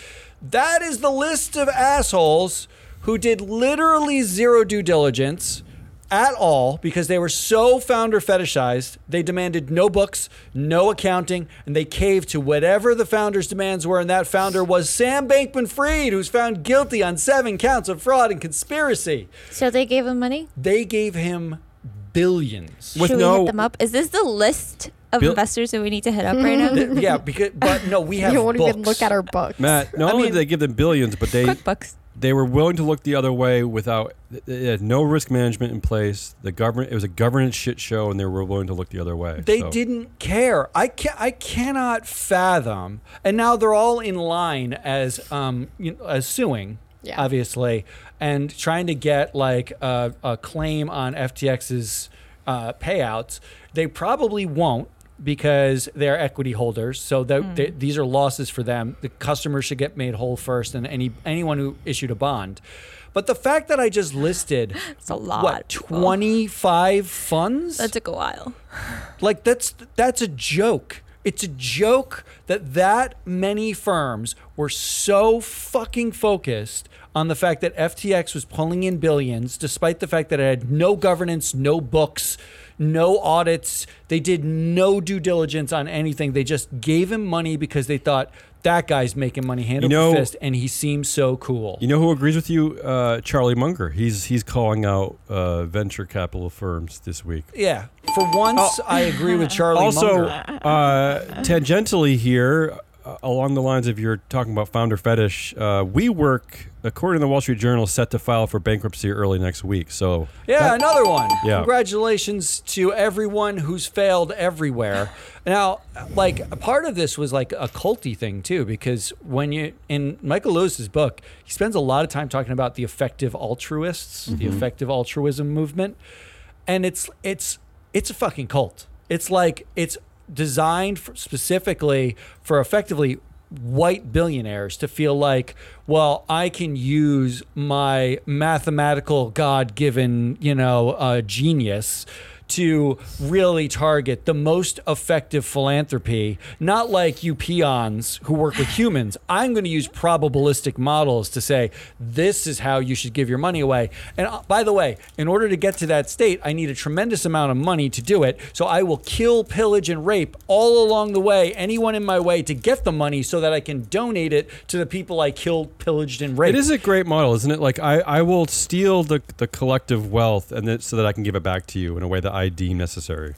That is the list of assholes who did literally zero due diligence, at all because they were so founder fetishized. They demanded no books, no accounting, and they caved to whatever the founder's demands were. And that founder was Sam Bankman Fried, who's found guilty on seven counts of fraud and conspiracy. So they gave him money. They gave him billions. With Should we no- hit them up? Is this the list of Bill- investors that we need to hit up right now? Th- yeah, because but no, we have you won't books. even look at our books. Matt, not I only mean- did they give them billions, but they QuickBooks. They were willing to look the other way without they had no risk management in place. The government it was a governance shit show, and they were willing to look the other way. They So- didn't care. I can I cannot fathom. And now they're all in line as um you know, as suing, Yeah. obviously, and trying to get like a, a claim on FTX's uh, payouts. They probably won't because they're equity holders. So that hmm. they- these are losses for them. The customers should get made whole first, and any anyone who issued a bond. But the fact that I just listed It's a lot. What twenty five funds That took a while. like that's that's a joke. It's a joke that that many firms were so fucking focused on the fact that FTX was pulling in billions despite the fact that it had no governance, no books, no audits. They did no due diligence on anything. They just gave him money because they thought that guy's making money hand You over fist and he seems so cool. You know who agrees with you? Uh, Charlie Munger. He's he's calling out uh, venture capital firms this week. yeah. For once I agree with Charlie also, Munger. uh, tangentially here, along the lines of you're talking about founder fetish, uh, WeWork, according to the Wall Street Journal, set to file for bankruptcy early next week. So Yeah, that- another one. Yeah. Congratulations to everyone who's failed everywhere. Now, like a part of this was like a culty thing too, because when you in Michael Lewis's book, he spends a lot of time talking about the effective altruists, the effective altruism movement, and it's it's it's a fucking cult. It's like it's designed for, specifically for effectively white billionaires to feel like, well, I can use my mathematical God-given, you know, uh, genius to really target the most effective philanthropy, not like you peons who work with humans. I'm going to use probabilistic models to say this is how you should give your money away. And uh, by the way, in order to get to that state, I need a tremendous amount of money to do it. So I will kill, pillage, and rape all along the way, anyone in my way to get the money so that I can donate it to the people I killed, pillaged, and raped. it is a great model, isn't it? Like I, I will steal the the collective wealth and so that I can give it back to you in a way that I deem necessary.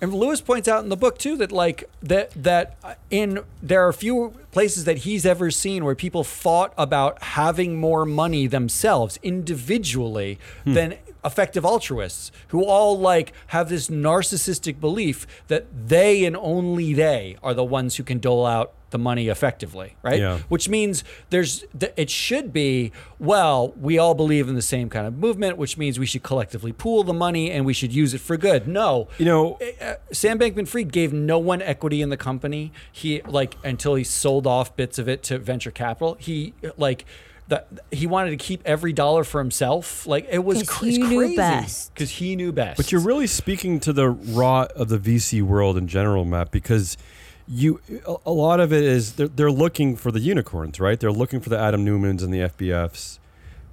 And Lewis points out in the book too that like that that in there are few places that he's ever seen where people fought about having more money themselves individually hmm. than effective altruists who all like have this narcissistic belief that they and only they are the ones who can dole out the money effectively, right? Yeah. Which means there's th- it should be well, we all believe in the same kind of movement, which means we should collectively pool the money and we should use it for good. No, You know, uh, Sam Bankman-Fried gave no one equity in the company. He like until he sold off bits of it to venture capital. He like the, he wanted to keep every dollar for himself. Like it was 'Cause cr- he it's knew crazy best. because he knew best. But you're really speaking to the rot of the VC world in general, Matt, because you a, a lot of it is they're, they're looking for the unicorns, right? They're looking for the Adam Neumanns and the SBFs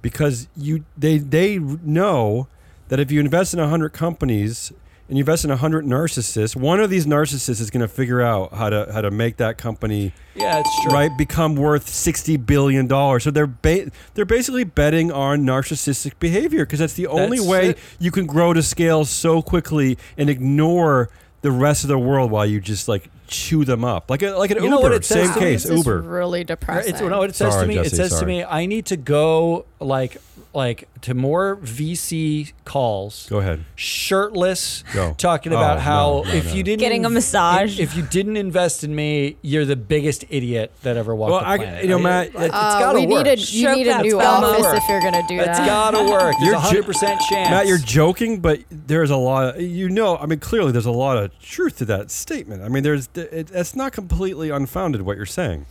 because you they they know that if you invest in 100 companies and you invest in 100 narcissists, one of these narcissists is going to figure out how to how to make that company yeah, it's true. right become worth 60 billion dollars so they're ba- they're basically betting on narcissistic behavior because that's the only That's way it. you can grow to scale so quickly and ignore the rest of the world while you just like chew them up like a, like an You Uber know what it says same to me? case This is Uber really depressing. It's, no, what it says Sorry, to me, Jesse, it says to sorry. me, I need to go like like to more VC calls. go ahead shirtless, Go. talking Oh, about how no, if no. you didn't Getting a massage. if, you didn't invest in me, you're the biggest idiot that ever walked Well, the I- planet. you know, Matt, it, it- it's Uh, gotta WeWork. need a you Sure, need a that's new gotta office work. if you're gonna do That's that. gotta work. There's You're a ju- hundred percent chance. Matt, you're joking, but there's a lot. Of, you know, I mean, clearly there's a lot of truth to that statement. I mean, there's it, it's not completely unfounded what you're saying.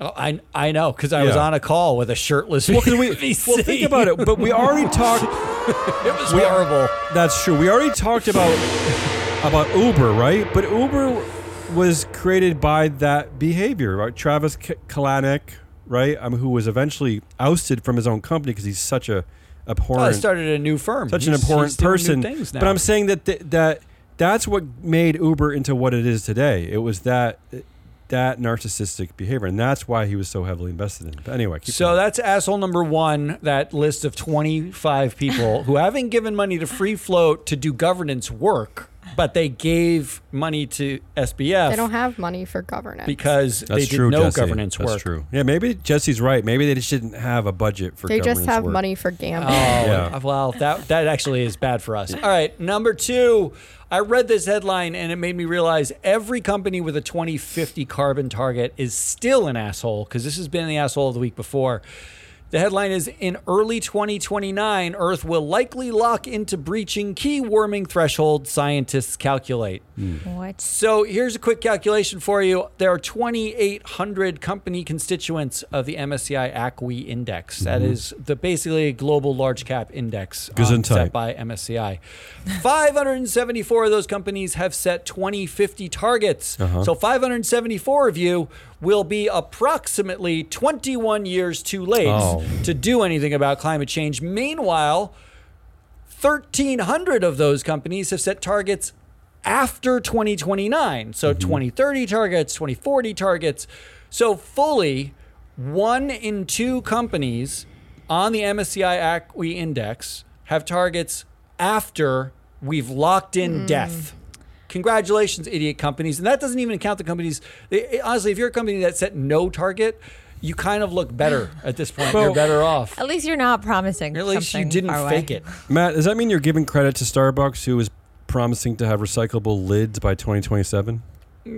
Oh, I I know because I was on a call with a shirtless Well, we, well, think about it. But we already talked. It was We- horrible. That's true. We already talked about about Uber, right? But Uber was created by that behavior, right? Travis K- Kalanick, right? I mean, who was eventually ousted from his own company because he's such a abhorrent. Oh, I started a new firm. such an He's- doing new person. But I'm saying that th- that that's what made Uber into what it is today. It was that that narcissistic behavior, and that's why he was so heavily invested in. it. But anyway, keep So going. that's asshole number one. That list of 25 people who haven't given money to Free Float to do governance work, but they gave money to SBF They don't have money for governance. because that's they did true. no Jesse. governance that's work. true. Yeah, maybe Jesse's right. Maybe they just didn't have a budget for. they just have work. money for gambling. Oh, gambling. Yeah. Uh, well, that that actually is bad for us. All right, number two. I read this headline and it made me realize every company with a 2050 carbon target is still an asshole because this has been the asshole of the week before. The headline is In early 2029, Earth will likely lock into breaching key warming threshold, scientists calculate. What? So here's a quick calculation for you. There are 2,800 company constituents of the MSCI ACWI index. That is the basically a global large cap index um, set by MSCI. 574 of those companies have set 2050 targets. So 574 of you will be approximately 21 years too late Oh. to do anything about climate change. Meanwhile, 1,300 of those companies have set targets after 2029. So mm-hmm. 2030 targets, 2040 targets. So fully one in two companies on the MSCI ACWI index have targets after we've locked in mm. death. Congratulations, idiot companies. And that doesn't even count the companies. eh, Honestly, if you're a company that set no target, you kind of look better at this point. you're better off. At least you're not promising. At least you didn't fake away. it. Matt, does that mean you're giving credit to Starbucks, who is promising to have recyclable lids by 2027?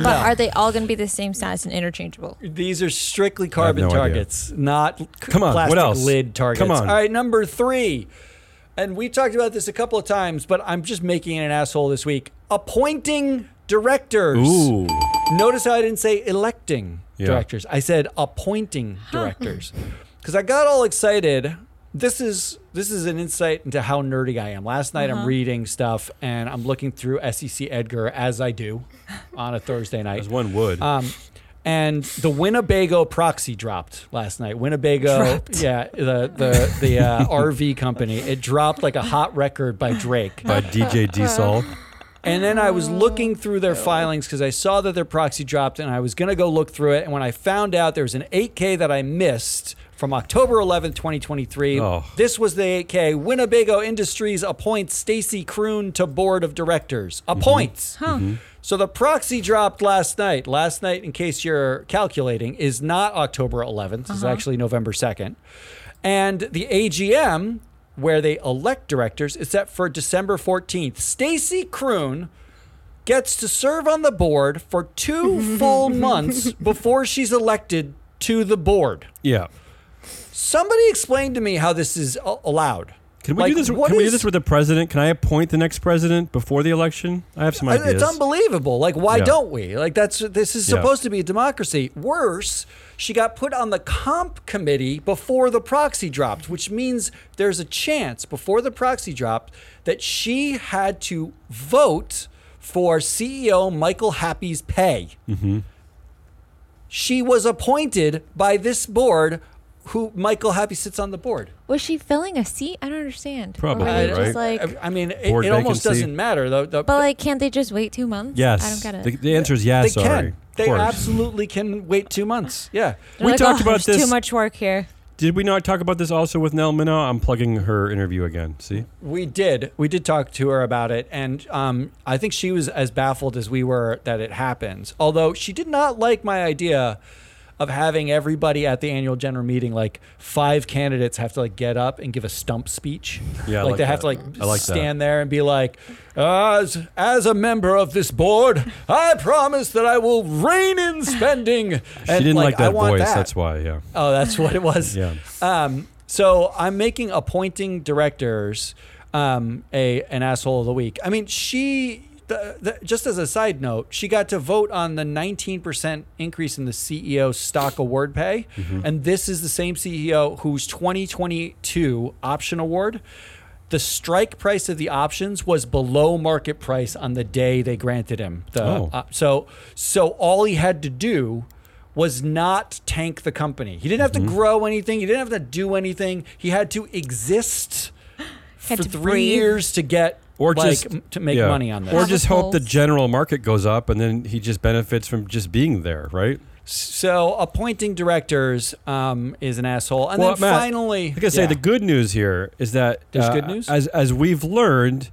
But are they all going to be the same size and interchangeable? These are strictly carbon no idea. targets, not Come on, what plastic else? lid targets. Come on. All right, number three. And we talked about this a couple of times, but I'm just making it an asshole this week. Appointing directors. Ooh. Notice how I didn't say electing Yeah. directors. I said appointing directors. Because I got all excited. This is this is an insight into how nerdy I am. Last night I'm reading stuff and I'm looking through SEC Edgar as I do on a Thursday night. As one would. Um, and the Winnebago proxy dropped last night. Winnebago, yeah, the the the uh, RV company. It dropped like a hot record by Drake. by DJ D Sol. And then I was looking through their filings because I saw that their proxy dropped, and I was gonna go look through it. And when I found out there was an 8K that I missed from October 11th, 2023, Oh. this was the 8K. Winnebago Industries appoints Stacy Kroon to board of directors. Mm-hmm. Appoints. Huh. Mm-hmm. So the proxy dropped last night. Last night, in case you're calculating, is not October 11th. It's uh-huh. actually November 2nd. And the AGM, where they elect directors, is set for December 14th. Stacy Kroon gets to serve on the board for two full months before she's elected to the board. Yeah. Somebody explain to me how this is allowed. Can we Like, do this? Can we do this with the president? Can I appoint the next president before the election? I have some ideas. It's unbelievable. Like, why Yeah. don't we? Like, that's this is Yeah. supposed to be a democracy. Worse, she got put on the comp committee before the proxy dropped, which means there's a chance before the proxy dropped that she had to vote for CEO Michael Happe's pay. Mm-hmm. She was appointed by this board, who Michael Happe sits on the board. Was she filling a seat? I don't understand. Or Probably, were I, right? Just like, I, I mean, it, Board it almost vacancy. doesn't matter though. The- but like, can't they just wait two months? Yes. I don't get it. The, the answer is yes. they Sorry. can. They of course. absolutely can wait two months. Yeah. They're we like, talked "Oh, about there's this- Too much work here. Did we not talk about this also with Nell Minow? I'm plugging her interview again. See? We did. We did talk to her about it, and um, I think she was as baffled as we were that it happens. Although she did not like my idea of having everybody at the annual general meeting, like five candidates, have to like get up and give a stump speech. Yeah, like, like they have to like, like that. stand there and be like, as as a member of this board, I promise that I will rein in spending. She didn't like, I that voice. that. That's why. Yeah. Oh, that's what it was. Yeah. Um, so I'm making appointing directors um, a an asshole of the week. I mean, she. The, the, just as a side note, she got to vote on the 19% increase in the CEO stock award pay. And this is the same CEO whose 2022 option award, the strike price of the options was below market price on the day they granted him. The, Oh. uh, so, so all he had to do was not tank the company. He didn't have Mm-hmm. to grow anything. He didn't have to do anything. He had to exist Had for three breathe. years to get Or like, just m- to make yeah. money on this. Or just hope the general market goes up, and then he just benefits from just being there, right? so appointing directors um, is an asshole. And Well, then Matt, finally, Like I say, yeah. the good news here is that There's uh, good news? As as we've learned,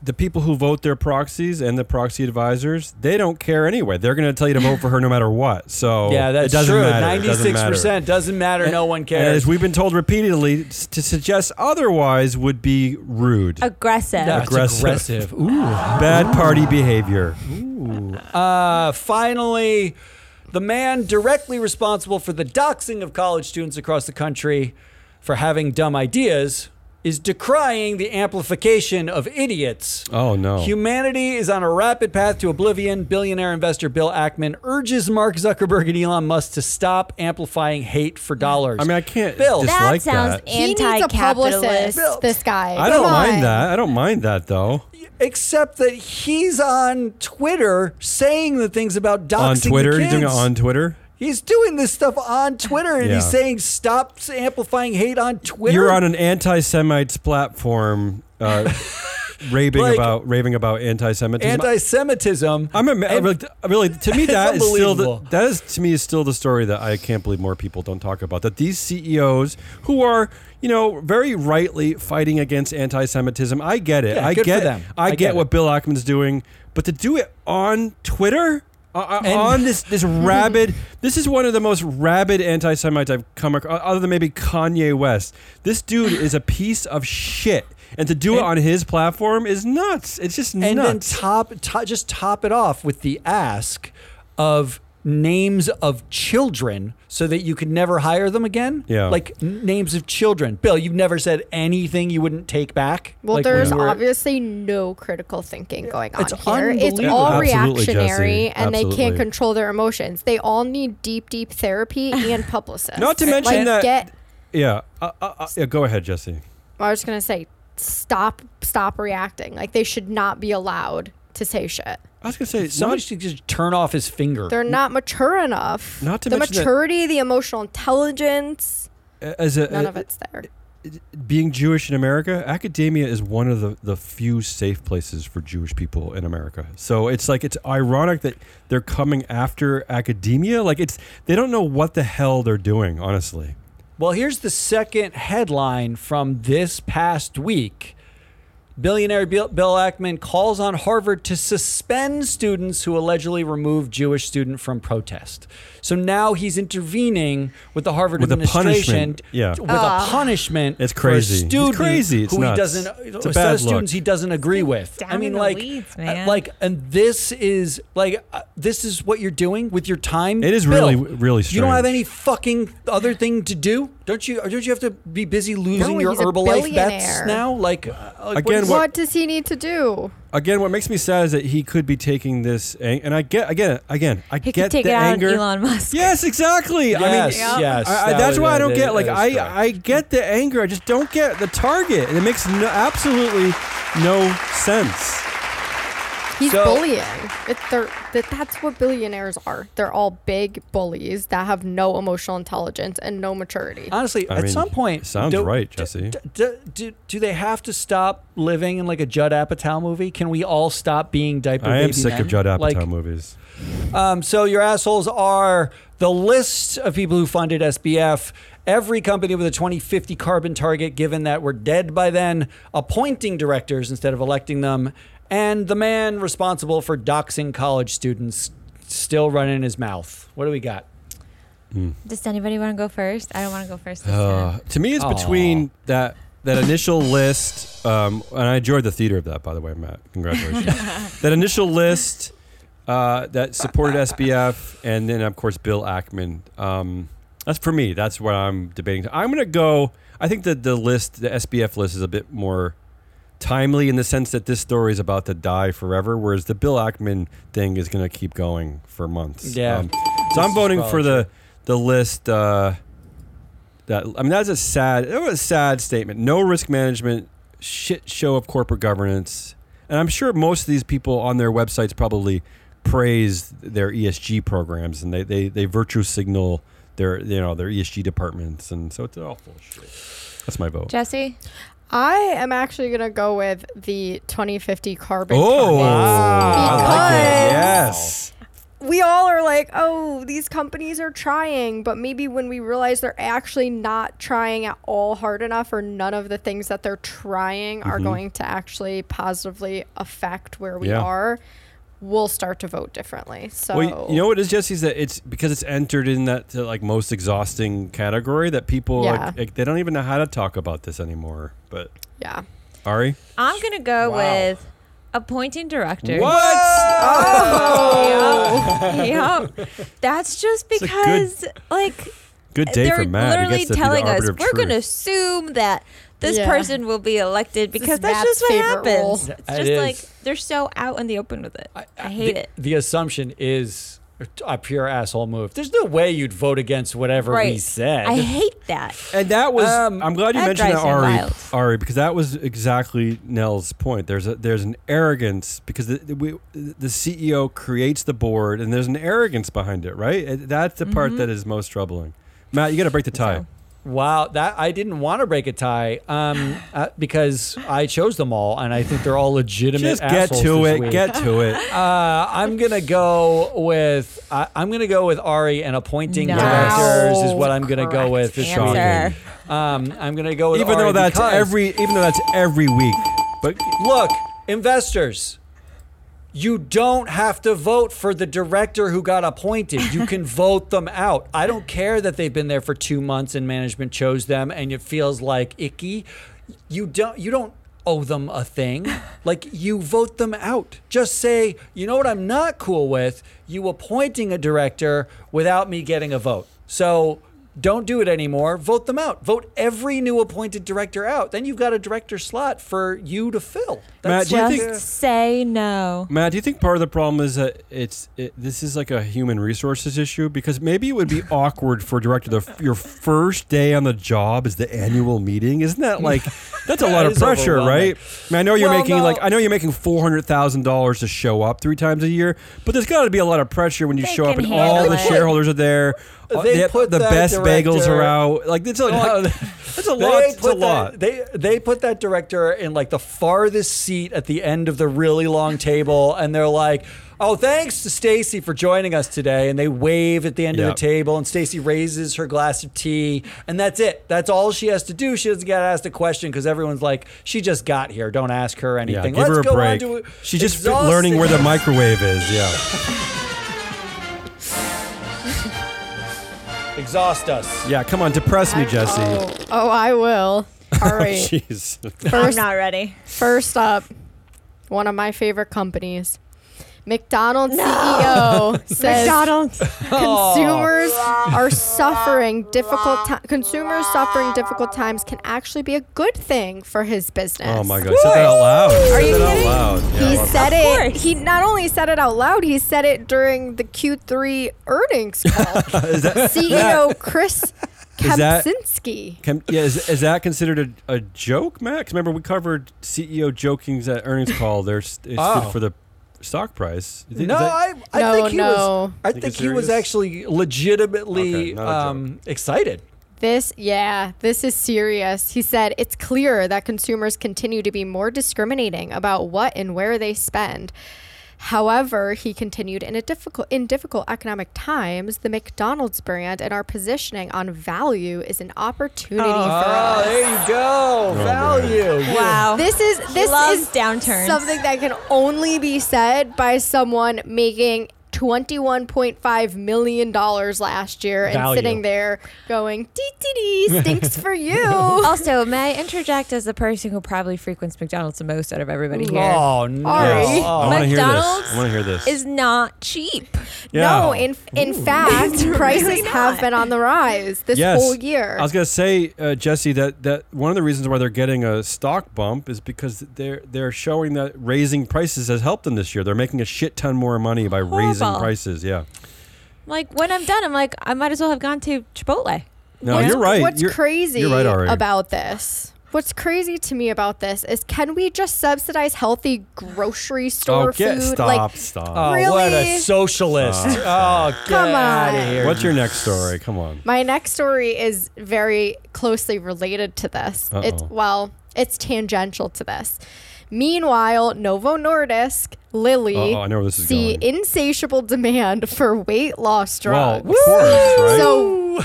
the people who vote their proxies and the proxy advisors, they don't care anyway. They're going to tell you to vote for her no matter what. So yeah, that's it doesn't true. matter. It Ninety doesn't six matter. percent doesn't matter. no one cares. as we've been told repeatedly, to suggest otherwise would be rude. Aggressive. Yeah, aggressive. aggressive. Ooh. Bad party behavior. Uh, finally, the man directly responsible for the doxing of college students across the country for having dumb ideas is decrying the amplification of idiots. Oh no. Humanity is on a rapid path to oblivion. Billionaire investor Bill Ackman urges Mark Zuckerberg and Elon Musk to stop amplifying hate for dollars. I mean, I can't Bill. That dislike that sounds that. He anti-capitalist. publicist. This guy. I don't Come mind on. that. I don't mind that though. Except that he's on Twitter saying the things about doxing on the Twitter, he's doing it on Twitter. He's doing this stuff on Twitter and Yeah. he's saying stop amplifying hate on Twitter. You're on an anti-Semites platform, uh, raving Like- about raving about anti-Semitism. anti-Semitism. I'm a, And- really, really to me It's that is still the, unbelievable. that is to me is still the story that I can't believe more people don't talk about that these CEOs who are you know very rightly fighting against anti-Semitism I get it Yeah, I good for get them. I, I get, get what it. Bill Ackman's doing but to do it on Twitter uh, uh, And- on this this rabid this is one of the most rabid anti-Semites I've come across other than maybe Kanye West. This dude is a piece of shit. And to do it on his platform is nuts. It's just nuts. and then nuts. top, just top it off with the ask of names of children so that you could never hire them again. Yeah. like n- names of children. Bill, you've never said anything you wouldn't take back. Well, Like, there's you were- obviously no critical thinking going on It's here. It's unbelievable. all Absolutely, reactionary, Jesse. and they can't control their emotions. They all need deep, deep therapy and publicists. Not to mention like, that- Get, yeah uh, uh, uh, yeah go ahead Jesse I was gonna say, stop, stop reacting. Like they should not be allowed to say shit. I was gonna say Somebody not, should just turn off his finger. They're not mature enough. Not to the mention that- maturity, the emotional intelligence, as a, none of it's there. being Jewish in America, academia is one of the, the few safe places for Jewish people in America. So it's like it's ironic that they're coming after academia. Like it's they don't know what the hell they're doing, honestly. Well, here's the second headline from this past week. Billionaire Bill, Bill Ackman calls on Harvard to suspend students who allegedly removed Jewish student from protest. So now he's intervening with the Harvard With a administration punishment, yeah. with a punishment It's for crazy. a It's crazy. It's who nuts. he doesn't It's a a set bad of students look. he doesn't agree with. down I mean in the like weeds, uh, man. like and this is like uh, this is what you're doing with your time. It is Bill, really really strange. you don't have any fucking other thing to do, don't you? Don't you have to be busy losing No, your Herbalife bets now? Like, uh, like Again, is- what- What does he need to do? Again, what makes me sad is that he could be taking this, ang- and I get again, again, I He get could take the it out anger. on Elon Musk. Yes, exactly. I mean, Yes, Yep. yes. I, I, that that's why I don't get like that is correct. I I get the anger. I just don't get the target, and it makes no, absolutely no sense. He's So- bullying. It, that, that's what billionaires are. They're all big bullies that have no emotional intelligence and no maturity. Honestly, I at mean, some point, sounds do- right, Jesse. d- d- do, do they have to stop living in like a Judd Apatow movie? Can we all stop being diaper I am baby sick men? of Judd Apatow Like, movies. Um, so your assholes are the list of people who funded SBF. Every company with a 2050 carbon target, given that we're dead by then, appointing directors instead of electing them, and the man responsible for doxing college students still running his mouth. What do we got? Does anybody want to go first? I don't want to go first. Uh, to me, it's Aw. between that that initial list, um, and I enjoyed the theater of that, by the way, Matt. Congratulations. that initial list uh, that supported SBF, and then of course Bill Ackman. Um, that's for me. That's what I'm debating. I'm going to go. I think that the list, the SBF list, is a bit more timely in the sense that this story is about to die forever, whereas the Bill Ackman thing is going to keep going for months. Yeah. Um, This so I'm voting for the the list. Uh, that I mean, that's a sad. It was a sad statement. No risk management, shit show of corporate governance, and I'm sure most of these people on their websites probably praise their ESG programs and they, they, they virtue signal their you know their ESG departments and so it's all full of shit. That's my vote. Jesse? I am actually gonna go with the 2050 carbon. Oh, targets. I like. Because- Yes. we all are like, oh, these companies are trying, but maybe when we realize they're actually not trying at all hard enough, or none of the things that they're trying are Mhm. going to actually positively affect where we Yeah. are, we'll start to vote differently. So, Well, you know what it is, Jesse? Is that it's because it's entered in that uh, like most exhausting category that people Yeah. like, like they don't even know how to talk about this anymore. But yeah. Ari, I'm going to go Wow. with appointing director. What? Oh, yep. That's just It's a good because, like, Good day they're for Matt. He literally gets the telling us we're going to assume that this Yeah. person will be elected because that's Matt's just what happens. role. It's just is. like they're so out in the open with it. I, hate the, it. The assumption is a pure asshole move. There's no way you'd vote against whatever we Right. said. I hate that. And that was Um, I'm glad you that mentioned that drives Ari wild. Ari because that was exactly Nell's point. There's a there's an arrogance because the the, we, the CEO creates the board and there's an arrogance behind it, right? That's the part Mhm. that is most troubling. Matt, you got to break the tie. So- Wow, that I didn't want to break a tie um, uh, because I chose them all, and I think they're all legitimate. Just get to this it. week. Get to it. Uh, I'm gonna go with I, I'm gonna go with Ari and appointing No. directors is what I'm gonna go with. this week. answer. Um, I'm gonna go with even Ari though that's every even though that's every week. But Look, investors, you don't have to vote for the director who got appointed. You can vote them out. I don't care that they've been there for two months and management chose them and it feels like icky. You don't you don't owe them a thing. Like you vote them out. Just say, you know what I'm not cool with? You appointing a director without me getting a vote. So don't do it anymore. Vote them out. Vote every new appointed director out. Then you've got a director slot for you to fill. Matt, do you Just think- say no. Matt, do you think part of the problem is that it's it, this is like a human resources issue? Because maybe it would be awkward for a director the your first day on the job is the annual meeting. Isn't that like that's a lot That of pressure, right? I, mean, I know you're Well, making no. like I know you're making four hundred thousand dollars to show up three times a year, but there's got to be a lot of pressure when you They show up and all handle the shareholders are there. They the put the best bagels director- are out. Like it's a, No, that's a lot. It's a lot. that, they they put that director in like the farthest seat at the end of the really long table, and they're like, "Oh, thanks to Stacy for joining us today." And they wave at the end of the table, and Stacy raises her glass of tea, and that's it. That's all she has to do. She doesn't get asked a question because everyone's like, "She just got here. Don't ask her Yeah, anything." give Let's her a go break. on to She's just learning where the microwave is. Yeah. exhaust us. Yeah, come on, depress me, Jesse. Oh, oh, I will. Oh, All right. Jeez. I'm First, not ready. first up, one of my favorite companies. McDonald's CEO says McDonald's. consumers oh. are suffering difficult ti- consumers suffering difficult times can actually be a good thing for his business. Oh my god, said that out loud. Are you that out kidding? loud. Yeah, He love said it. course. He not only said it out loud, he said it during the Q3 earnings call. Is that, CEO Chris Is that- Kempczynski. can, yeah, is, is that considered a, a joke, Max? Remember we covered CEO jokings at earnings call. There's it's Oh. good for the stock price. Is No, that- I, I No, think he was. no. I Think think it's he was serious? actually legitimately Okay, not a joke. um, excited. This, yeah, this is serious. He said it's clear that consumers continue to be more discriminating about what and where they spend. However, he continued in a difficult in difficult economic times, the McDonald's brand and our positioning on value is an opportunity oh, for oh, us. Oh, there you go. Oh, value. Wow. This is this loves is downturn. something that can only be said by someone making $21.5 million last year and Value. sitting there going, dee dee dee, stinks for you. also, may I interject as the person who probably frequents McDonald's the most out of everybody here? Oh no. Ari. I Oh. want to hear this. McDonald's I want to hear this. Is not cheap. Yeah. No, in in fact, prices really have been on the rise this Yes. whole year. I was gonna say, uh, Jesse, that, that one of the reasons why they're getting a stock bump is because they're they're showing that raising prices has helped them this year. They're making a shit ton more money by raising Horrible. prices. Yeah. Like when I'm done, I'm like, I might as well have gone to Chipotle. No, What's- you're right. What's You're- crazy you're right, Ari. about this What's crazy to me about this is can we just subsidize healthy grocery store Oh, get food? stop, Like stop. Oh, what a socialist! Oh, get Come out of on. here! What's your next story? Come on. my next story is very closely related to this. It's Uh-oh. well, it's tangential to this. Meanwhile, Novo Nordisk, Lilly Uh-oh, I know where this is see going. insatiable demand for weight loss Well, drugs. of course, right? So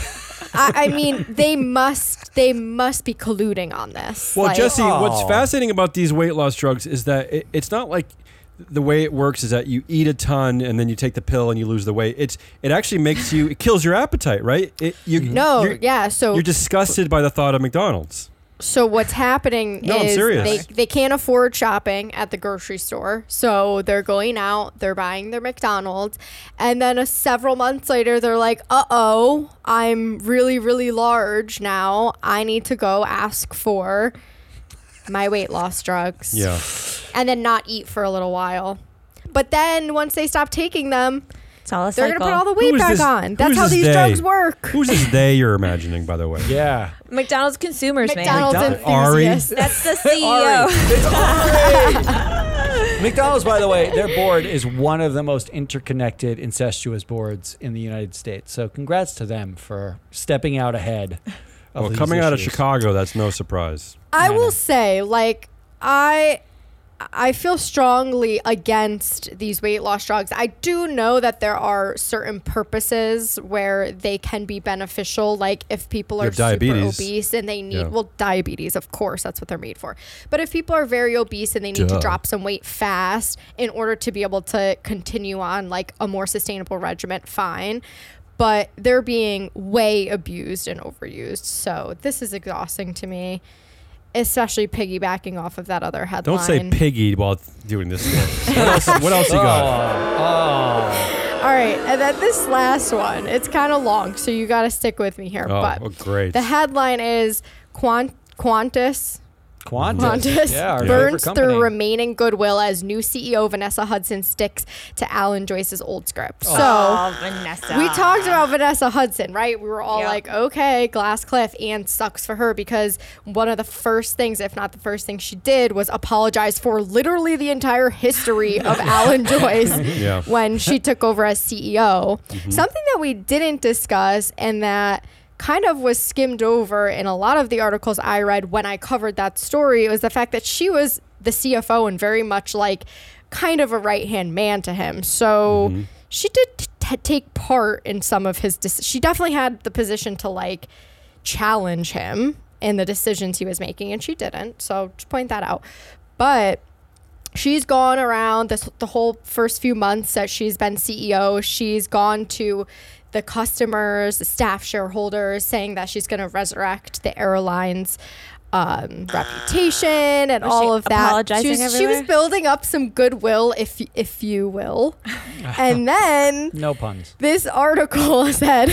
I, I mean, they must they must be colluding on this. Well, Like, Jesse, what's Oh. fascinating about these weight loss drugs is that it, it's not like the way it works is that you eat a ton and then you take the pill and you lose the weight. It's it actually makes you it kills your appetite, right? It, you, no, you're, yeah. So you're disgusted by the thought of McDonald's. So what's happening No, is they they can't afford shopping at the grocery store, so they're going out, they're buying their McDonald's, and then uh, several months later they're like, "Uh oh, I'm really really large now. I need to go ask for my weight loss drugs." Yeah. and then not eat for a little while. But then once they stop taking them, It's all a they're cycle. gonna put all the weight is back this- on. That's is how this these they? drugs work. Who's this they you're imagining, by the way? Yeah. McDonald's consumers, McDonald's man. Ari? enthusiasts. That's the CEO. Ari. It's Ari. McDonald's, by the way, their board is one of the most interconnected, incestuous boards in the United States. So, congrats to them for stepping out ahead. Of Well, these coming out of issues. Chicago, that's no surprise. I No, will say, like, I I feel strongly against these weight loss drugs. I do know that there are certain purposes where they can be beneficial, like if people are super obese and they need Yeah. well diabetes, of course, that's what they're made for. But if people are very obese and they need Duh. to drop some weight fast in order to be able to continue on like a more sustainable regimen, fine. But they're being way abused and overused. So this is exhausting to me especially piggybacking off of that other headline. Don't say piggy while doing this. what, else, what else you got? Oh, oh, All right, and then this last one, it's kind of long, so you got to stick with me here. Oh, but oh, great. the headline is Quant- Qantas Qantas. Qantas Yeah, burns favorite through remaining goodwill as new CEO Vanessa Hudson sticks to Alan Joyce's old script. So Oh, Vanessa. we talked about Vanessa Hudson, right? We were all Yep. like, okay, Glass Cliff, and sucks for her because one of the first things, if not the first thing she did, was apologize for literally the entire history of Alan Joyce Yeah. when she took over as CEO. Mm-hmm. Something that we didn't discuss and that kind of was skimmed over in a lot of the articles I read when I covered that story was the fact that she was the CFO and very much like kind of a right hand man to him. So Mm-hmm. she did t- take part in some of his. Dec- she definitely had the position to like challenge him in the decisions he was making, and she didn't. So just point that out. But she's gone around this the whole first few months that she's been CEO. She's gone to the customers, the staff shareholders, saying that she's going to resurrect the airlines. Um, reputation and Was all she of that. apologizing She was, she was building up some goodwill, if if you will, and then No puns. this article said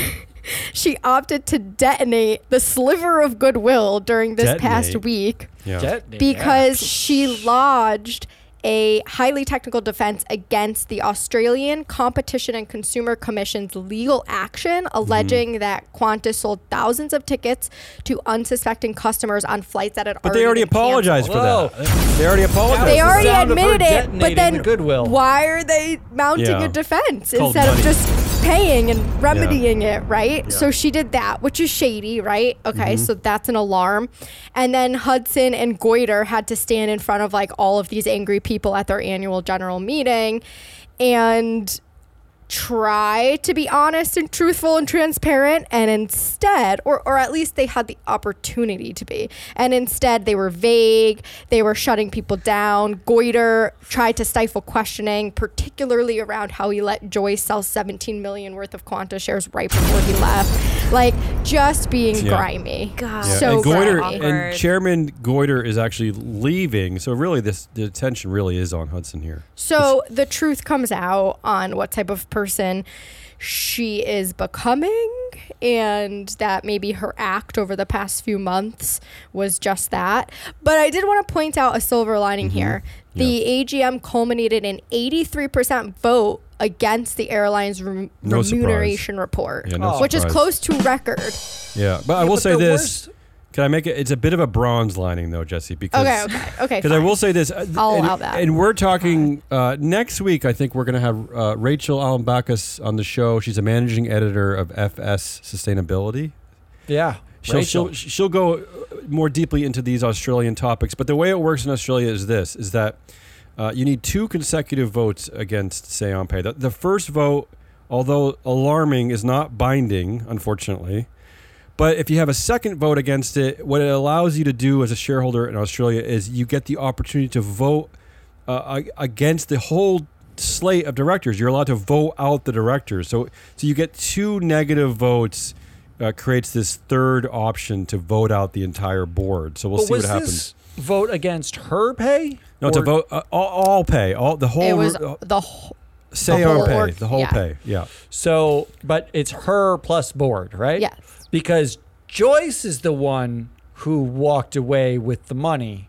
she opted to detonate the sliver of goodwill during this past week yeah. Jet- because she lodged a highly technical defense against the Australian Competition and Consumer Commission's legal action alleging Mm-hmm. that Qantas sold thousands of tickets to unsuspecting customers on flights that had But they already been canceled. apologized for Whoa. that. They already apologized. They That's the already sound of her admitted it, but then the goodwill. why are they mounting Yeah. a defense Called instead of money. just paying and remedying it, right? So she did that, which is shady, right? Okay, Mm-hmm. so that's an alarm. And then Hudson and Goyder had to stand in front of like all of these angry people at their annual general meeting and try to be honest and truthful and transparent and instead or or at least they had the opportunity to be and instead they were vague they were shutting people down Goyder tried to stifle questioning particularly around how he let joyce sell 17 million worth of Qantas shares right before he left like just being Yeah. grimy God. Yeah, so and Goyder grimy. and Chairman Goyder is actually leaving. So really, this the attention really is on Hudson here. So the truth comes out on what type of person she is becoming, and that maybe her act over the past few months was just that. But I did want to point out a silver lining mm-hmm. here. The AGM culminated in 83% vote against the airline's rem- No surprise. remuneration report, Yeah, no which is close to record. Yeah, but I Yeah, will but say this: worst- Can I make it? It's a bit of a bronze lining though, Jesse. Because Okay, okay, okay. Because I will say this, uh, I'll and, allow that. and we're talking uh, next week. I think we're going to have uh, Rachel Alembakis on the show. She's a managing editor of FS Sustainability. Yeah. She'll, Rachel. she'll she'll go uh, more deeply into these Australian topics. But the way it works in Australia is this: is that uh, you need two consecutive votes against say on pay. The, the first vote, although alarming, is not binding, unfortunately. But if you have a second vote against it, what it allows you to do as a shareholder in Australia is you get the opportunity to vote uh, against the whole slate of directors. You're allowed to vote out the directors. So, so you get two negative votes. Uh, creates this third option to vote out the entire board. So we'll But see was what happens. this vote against her pay? No, to vote uh, all, all pay, all the whole it was uh, the whole. say the on whole pay, org- the whole yeah. pay. Yeah. So, but it's her plus board, right? Yes. Because Joyce is the one who walked away with the money.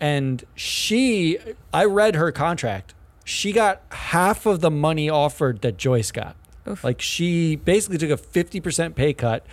And she, I read her contract. She got half of the money offered that Joyce got. Like she basically took a 50% pay cut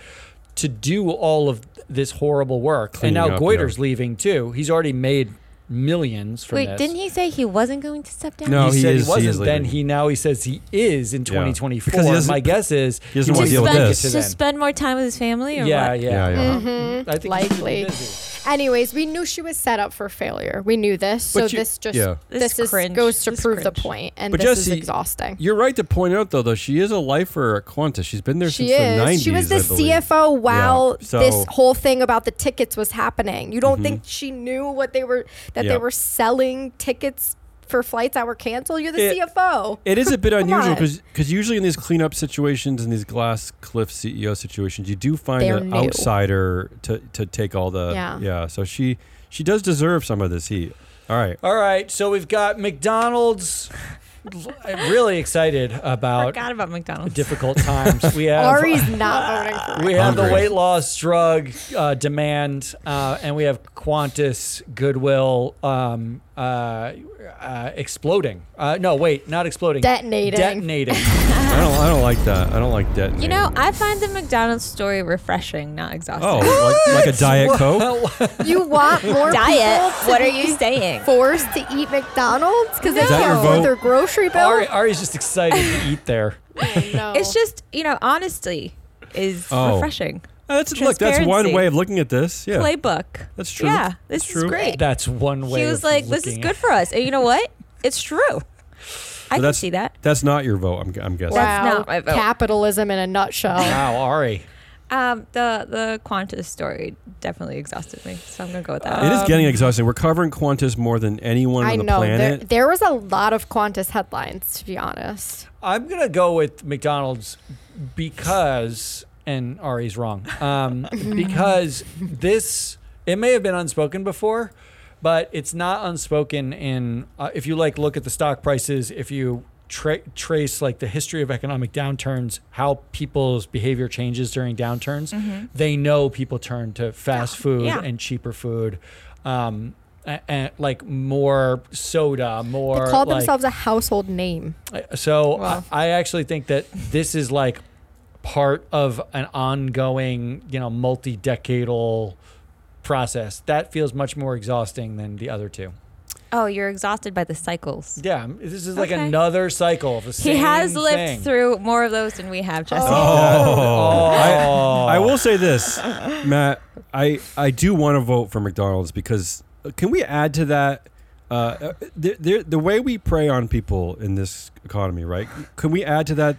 to do all of this horrible work. Cleaning and now up, Goyder's yeah. leaving too. He's already made millions from Wait, this. didn't he say he wasn't going to step down? No, he, he said is- he he wasn't. is then leaving. he now he says he is in Yeah. 2024. Because My guess is he doesn't to wanna deal with spend, this. to to spend more time with his family, or Yeah, what? yeah, Yeah, yeah. Mhm, I think he's likely. really busy. Anyways, we knew she was set up for failure. We knew this, so you- this just yeah. This this, is cringe. goes to This prove the cringe. point, and But this Jesse, is exhausting. You're right to point out though, though she is a lifer at Qantas. She's been there She since the 90s. she was the I. CFO while Yeah, so- this whole thing about the tickets was happening. You don't Mhm. think she knew what they were that Yeah. they were selling tickets for flights that were canceled? You're the It- CFO. It is a bit unusual on. because usually in these cleanup situations and these glass cliff CEO situations, you do find They're an new. outsider to, to take all the yeah. Yeah. So she she does deserve some of this heat. All right. All right, so we've got McDonald's. I'm really excited about Forgot about McDonald's. difficult times. We have Ari's not voting for we it. have the Hungry. weight loss drug uh, demand, uh, and we have Qantas Goodwill um, uh, uh, exploding. Uh, no, wait, not exploding. Detonating. Detonating. I don't I don't like that. I don't like that. You know, I find the McDonald's story refreshing, not exhausting. Oh, like, like a diet coke. You want more Diet? What are you saying? Forced to eat McDonald's because they Is that can't afford their grocery bill. Ari, Ari's just excited to eat there. no. It's just you know, honestly is Oh. refreshing. That's look. That's one way of looking at this. Yeah, Playbook. that's true. Yeah, this That's is true. great. That's one way. He was of like, "This is good for us," and you know what? It's true. I can that's- see that. That's not your vote. I'm, I'm guessing. That's wow. not my vote. Capitalism in a nutshell. Wow, Ari. Um, the the Qantas story definitely exhausted me, so I'm gonna go with that. It is getting Um, exhausting. We're covering Qantas more than anyone I on the know. There, planet. there was a lot of Qantas headlines, to be honest. I'm gonna go with McDonald's because, and Ari's wrong, um, because this it may have been unspoken before, but it's not unspoken in uh, if you like look at the stock prices, if you tra- trace like the history of economic downturns, how people's behavior changes during downturns, they know people turn to fast food Yeah. and cheaper food. Um, and, like more soda, more They called like, themselves a household name. so Wow. I, I actually think that this is like part of an ongoing, you know, multi-decadal process. That feels much more exhausting than the other two. oh, you're exhausted by the cycles. Yeah, this is like Okay. another cycle of the He same has lived thing. through more of those than we have, Jesse. Oh, Oh. I, I will say this, Matt. I I do want to vote for McDonald's because uh, can we add to that? Uh, the, the, the way we prey on people in this economy, right? Can we add to that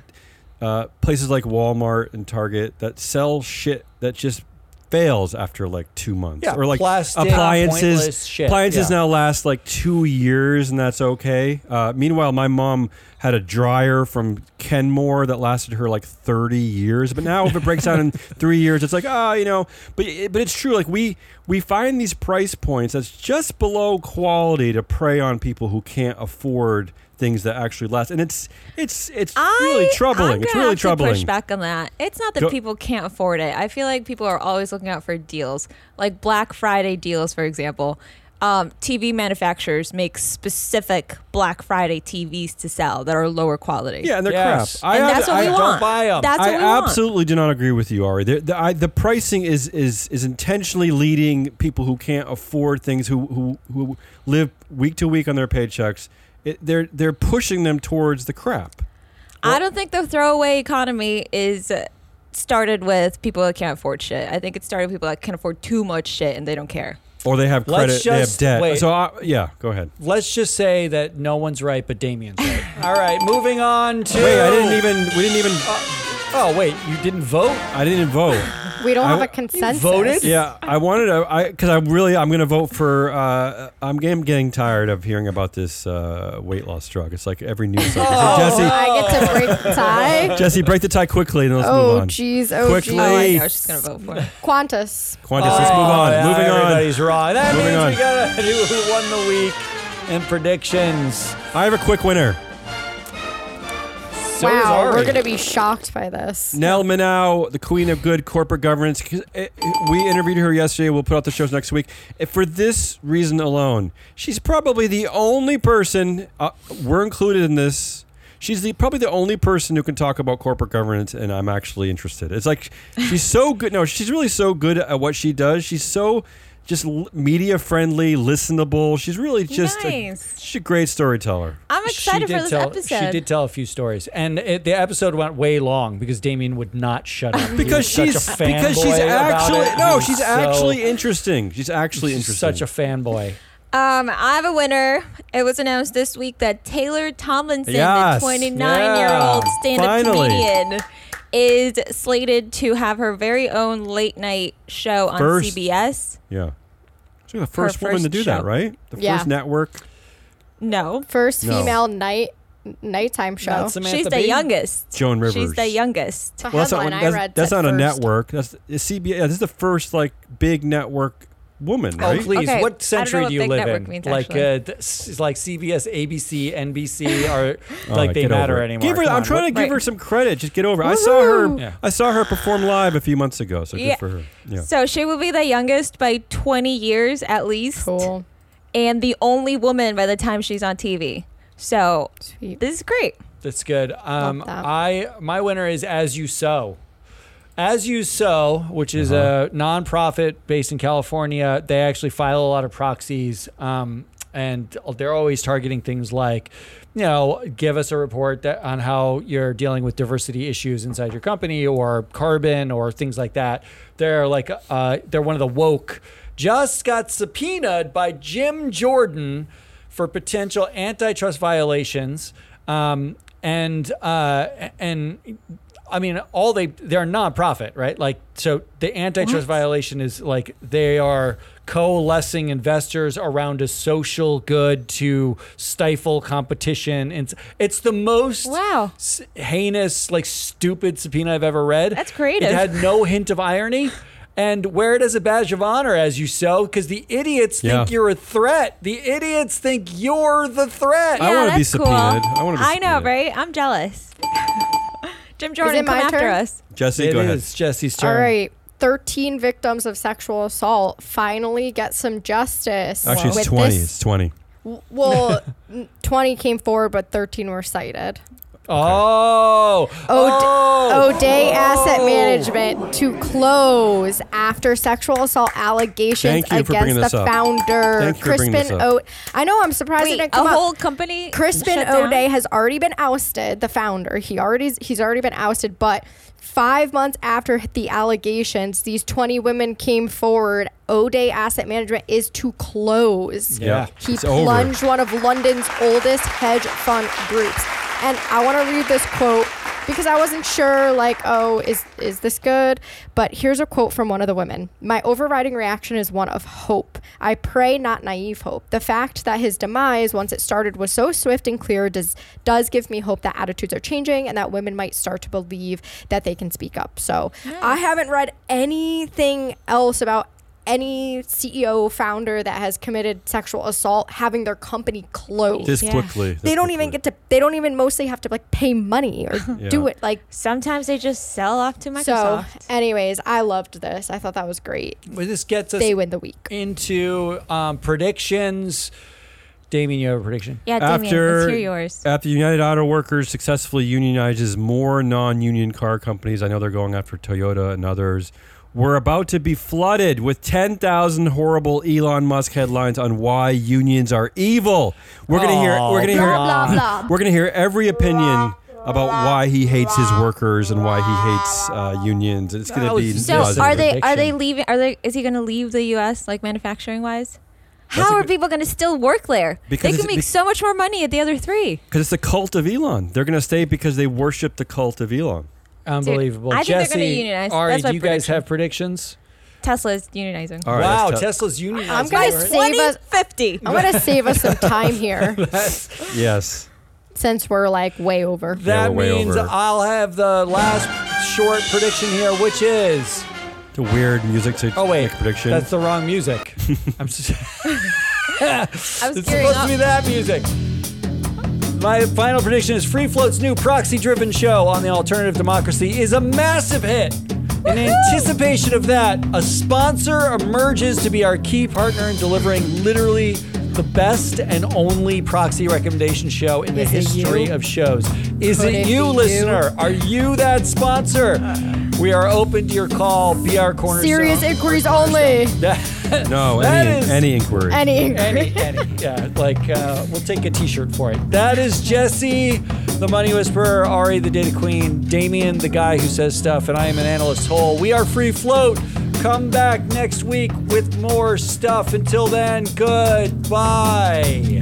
uh, places like Walmart and Target that sell shit that just fails after like two months, Yeah, or like plastic, appliances? shit. Appliances Yeah. now last like two years, and that's okay. Uh, meanwhile, my mom had a dryer from Kenmore that lasted her like 30 years. But now, if it breaks down in three years, it's like, ah, you know. But but it's true. Like we we find these price points that's just below quality to prey on people who can't afford things that actually last, and it's it's it's really troubling. I'm it's really have to troubling. push back on that. It's not that Go- people can't afford it. I feel like people are always looking out for deals, like Black Friday deals, for example. um, TV manufacturers make specific Black Friday TVs to sell that are lower quality. Yeah, and they're Yes. crap. and I, that's I, what we I, don't want. buy 'em. That's what I we want. absolutely do not agree with you, Ari. The, the, I, the pricing is, is is intentionally leading people who can't afford things, who who, who live week to week on their paychecks. It, they're they're pushing them towards the crap. I don't think the throwaway economy is uh, started with people that can't afford shit. I think it started with people that can afford too much shit and they don't care. Or they have Let's credit, they have debt. wait. So I, yeah, go ahead. Let's just say that no one's right, but Damien's right. All right, moving on to. Wait, I didn't even. We didn't even. Oh wait, you didn't vote? I didn't vote. We don't I have a consensus. voted? Yeah, I wanted to. I because I'm really I'm gonna vote for. Uh, I'm getting, getting tired of hearing about this uh, weight loss drug. It's like every news cycle. So Oh, Jesse, I get to break the tie. Jesse, break the tie quickly and let's Oh move on. jeez, oh Quickly. Oh, I jeez. know. I was just gonna vote for it. Qantas. Qantas, let's move on. Oh, yeah, Moving on. Everybody's wrong. That Moving means on. we gotta do who won the week and predictions. I have a quick winner. So is wow, Ari. we're gonna be shocked by this. Nell Minow, the queen of good corporate governance. 'Cause, uh, We interviewed her yesterday. We'll put out the shows next week. For this reason alone, she's probably the only person. Uh, we're included in this. She's the probably the only person who can talk about corporate governance, and I'm actually interested. It's like she's so good. No, she's really so good at what she does. She's so just l- media friendly, listenable. She's really just a, she's a great storyteller. I'm excited she for did this tell, episode. She did tell a few stories, and it, the episode went way long because Damien would not shut up. He because was such she's a because she's actually it. He no, was she's so- actually interesting. She's actually she's interesting. such a fanboy. Um, I have a winner. It was announced this week that Taylor Tomlinson, Yes. the 29 year old Yeah. stand up comedian, is slated to have her very own late night show on First- CBS. yeah. She's the first Her woman to first do that, show. right? The Yeah. first network. No, First No. female night nighttime show. Not Samantha she's the Bee? youngest. Joan Rivers. She's the youngest. The Well, that's not, headline I that's, read that's said not a first. network. That's it's CBS. Yeah, this is the first like big network woman, Oh please! Okay, What century do you live in? means, like, actually. uh, th- like CBS, ABC, NBC are like right, they matter anymore. Give her, Come I'm on, trying what- to give Right. her some credit. Just get over. it. I saw her. Yeah. I saw her perform live a few months ago. So Yeah. good for her. Yeah. So she will be the youngest by 20 years at least, Cool. and the only woman by the time she's on TV. So Sweet. this is great. That's good. Um, that. I my winner is As You Sow. As You Sow, which is Uh-huh. a nonprofit based in California, they actually file a lot of proxies, um, and they're always targeting things like, you know, give us a report that, on how you're dealing with diversity issues inside your company, or carbon, or things like that. They're like, uh, they're one of the woke. Just got subpoenaed by Jim Jordan for potential antitrust violations. Um, and uh, and I mean, all they they're a nonprofit, right? Like, so the antitrust violation is like they are coalescing investors around a social good to stifle competition. And it's, it's the most Wow. heinous, like stupid subpoena I've ever read. That's creative. It had no hint of irony. And wear it as a badge of honor as you sow, because the idiots think you're a threat. The idiots think you're the threat. I wanna be that's cool. subpoenaed. I wanna be I know, right? I'm jealous. Jim Jordan, come my after turn? us. Jesse, It go ahead. is Jesse's turn. All right. 13 victims of sexual assault finally get some justice. Actually, it's 20. this- It's 20. well, 20 came forward, but 13 were cited. Oh. Oh, Odey Asset Oh. Management to close after sexual assault allegations Thank you for bringing against the up. founder, Thank you for bringing Crispin this up. O. I know. I'm surprised it Wait, didn't a up. whole company. Crispin shut down? Odey has already been ousted, the founder. He already he's already been ousted, but five months after the allegations, these 20 women came forward. Odey Asset Management is to close. Yeah. He It's over. plunged one of London's oldest hedge fund groups. And I want to read this quote because I wasn't sure like, oh, is is this good? But here's a quote from one of the women. My overriding reaction is one of hope. I pray not naive hope. The fact that his demise once it started was so swift and clear does does give me hope that attitudes are changing and that women might start to believe that they can speak up. So, I haven't read anything else about any CEO founder that has committed sexual assault having their company closed. This Yeah. quickly. they don't even get to. They don't even mostly have to like pay money or do it. Like Sometimes they just sell off to Microsoft. so. Microsoft. Anyways, I loved this. I thought that was great. Well, this gets us They win the week. into um, predictions. Damien, you have a prediction? yeah, Damien, After- let's hear yours. After United Auto Workers successfully unionizes more non-union car companies, I know they're going after Toyota and others. We're about to be flooded with 10,000 horrible Elon Musk headlines on why unions are evil. We're gonna hear. We're gonna hear. Blah blah blah. We're gonna hear every opinion about why he hates his workers and why he hates uh, unions. It's gonna be was So Yes, are a they are they leaving? Are they? Is he going to leave the U.S. like manufacturing wise? That's How are good- people going to still work there? Because they it's- can make be- so much more money at the other three. because it's the cult of Elon. They're gonna stay because they worship the cult of Elon. Unbelievable. I think they're gonna unionize. Ari, That's my do you guys prediction. have predictions? Tesla is unionizing. All right, wow, let's tell- Tesla's unionizing. I'm gonna right? save us. 50. I'm gonna save us some time here yes. since we're like way over. That we're way means over. I'll have the last short prediction here, which is The weird music to oh wait, make a prediction. that's the wrong music. I'm s- I was it's gearing supposed up. to be that music. My final prediction is Free Float's new proxy-driven show on the alternative democracy is a massive hit. In anticipation of that, a sponsor emerges to be our key partner in delivering literally the best and only proxy recommendation show in the Is it history of shows. Is Could it it you, be listener? Are you that sponsor? We are open to your call. Be our cornerstone. Serious inquiries only. no, that any, is- any inquiry. Any inquiry. any, any, yeah, like uh, we'll take a T-shirt for it. That is Jesse, the Money Whisperer, Ari, the Data Queen, Damien, the guy who says stuff, and I am an analyst. Hole. We are free float. Come back next week with more stuff. Until then, goodbye.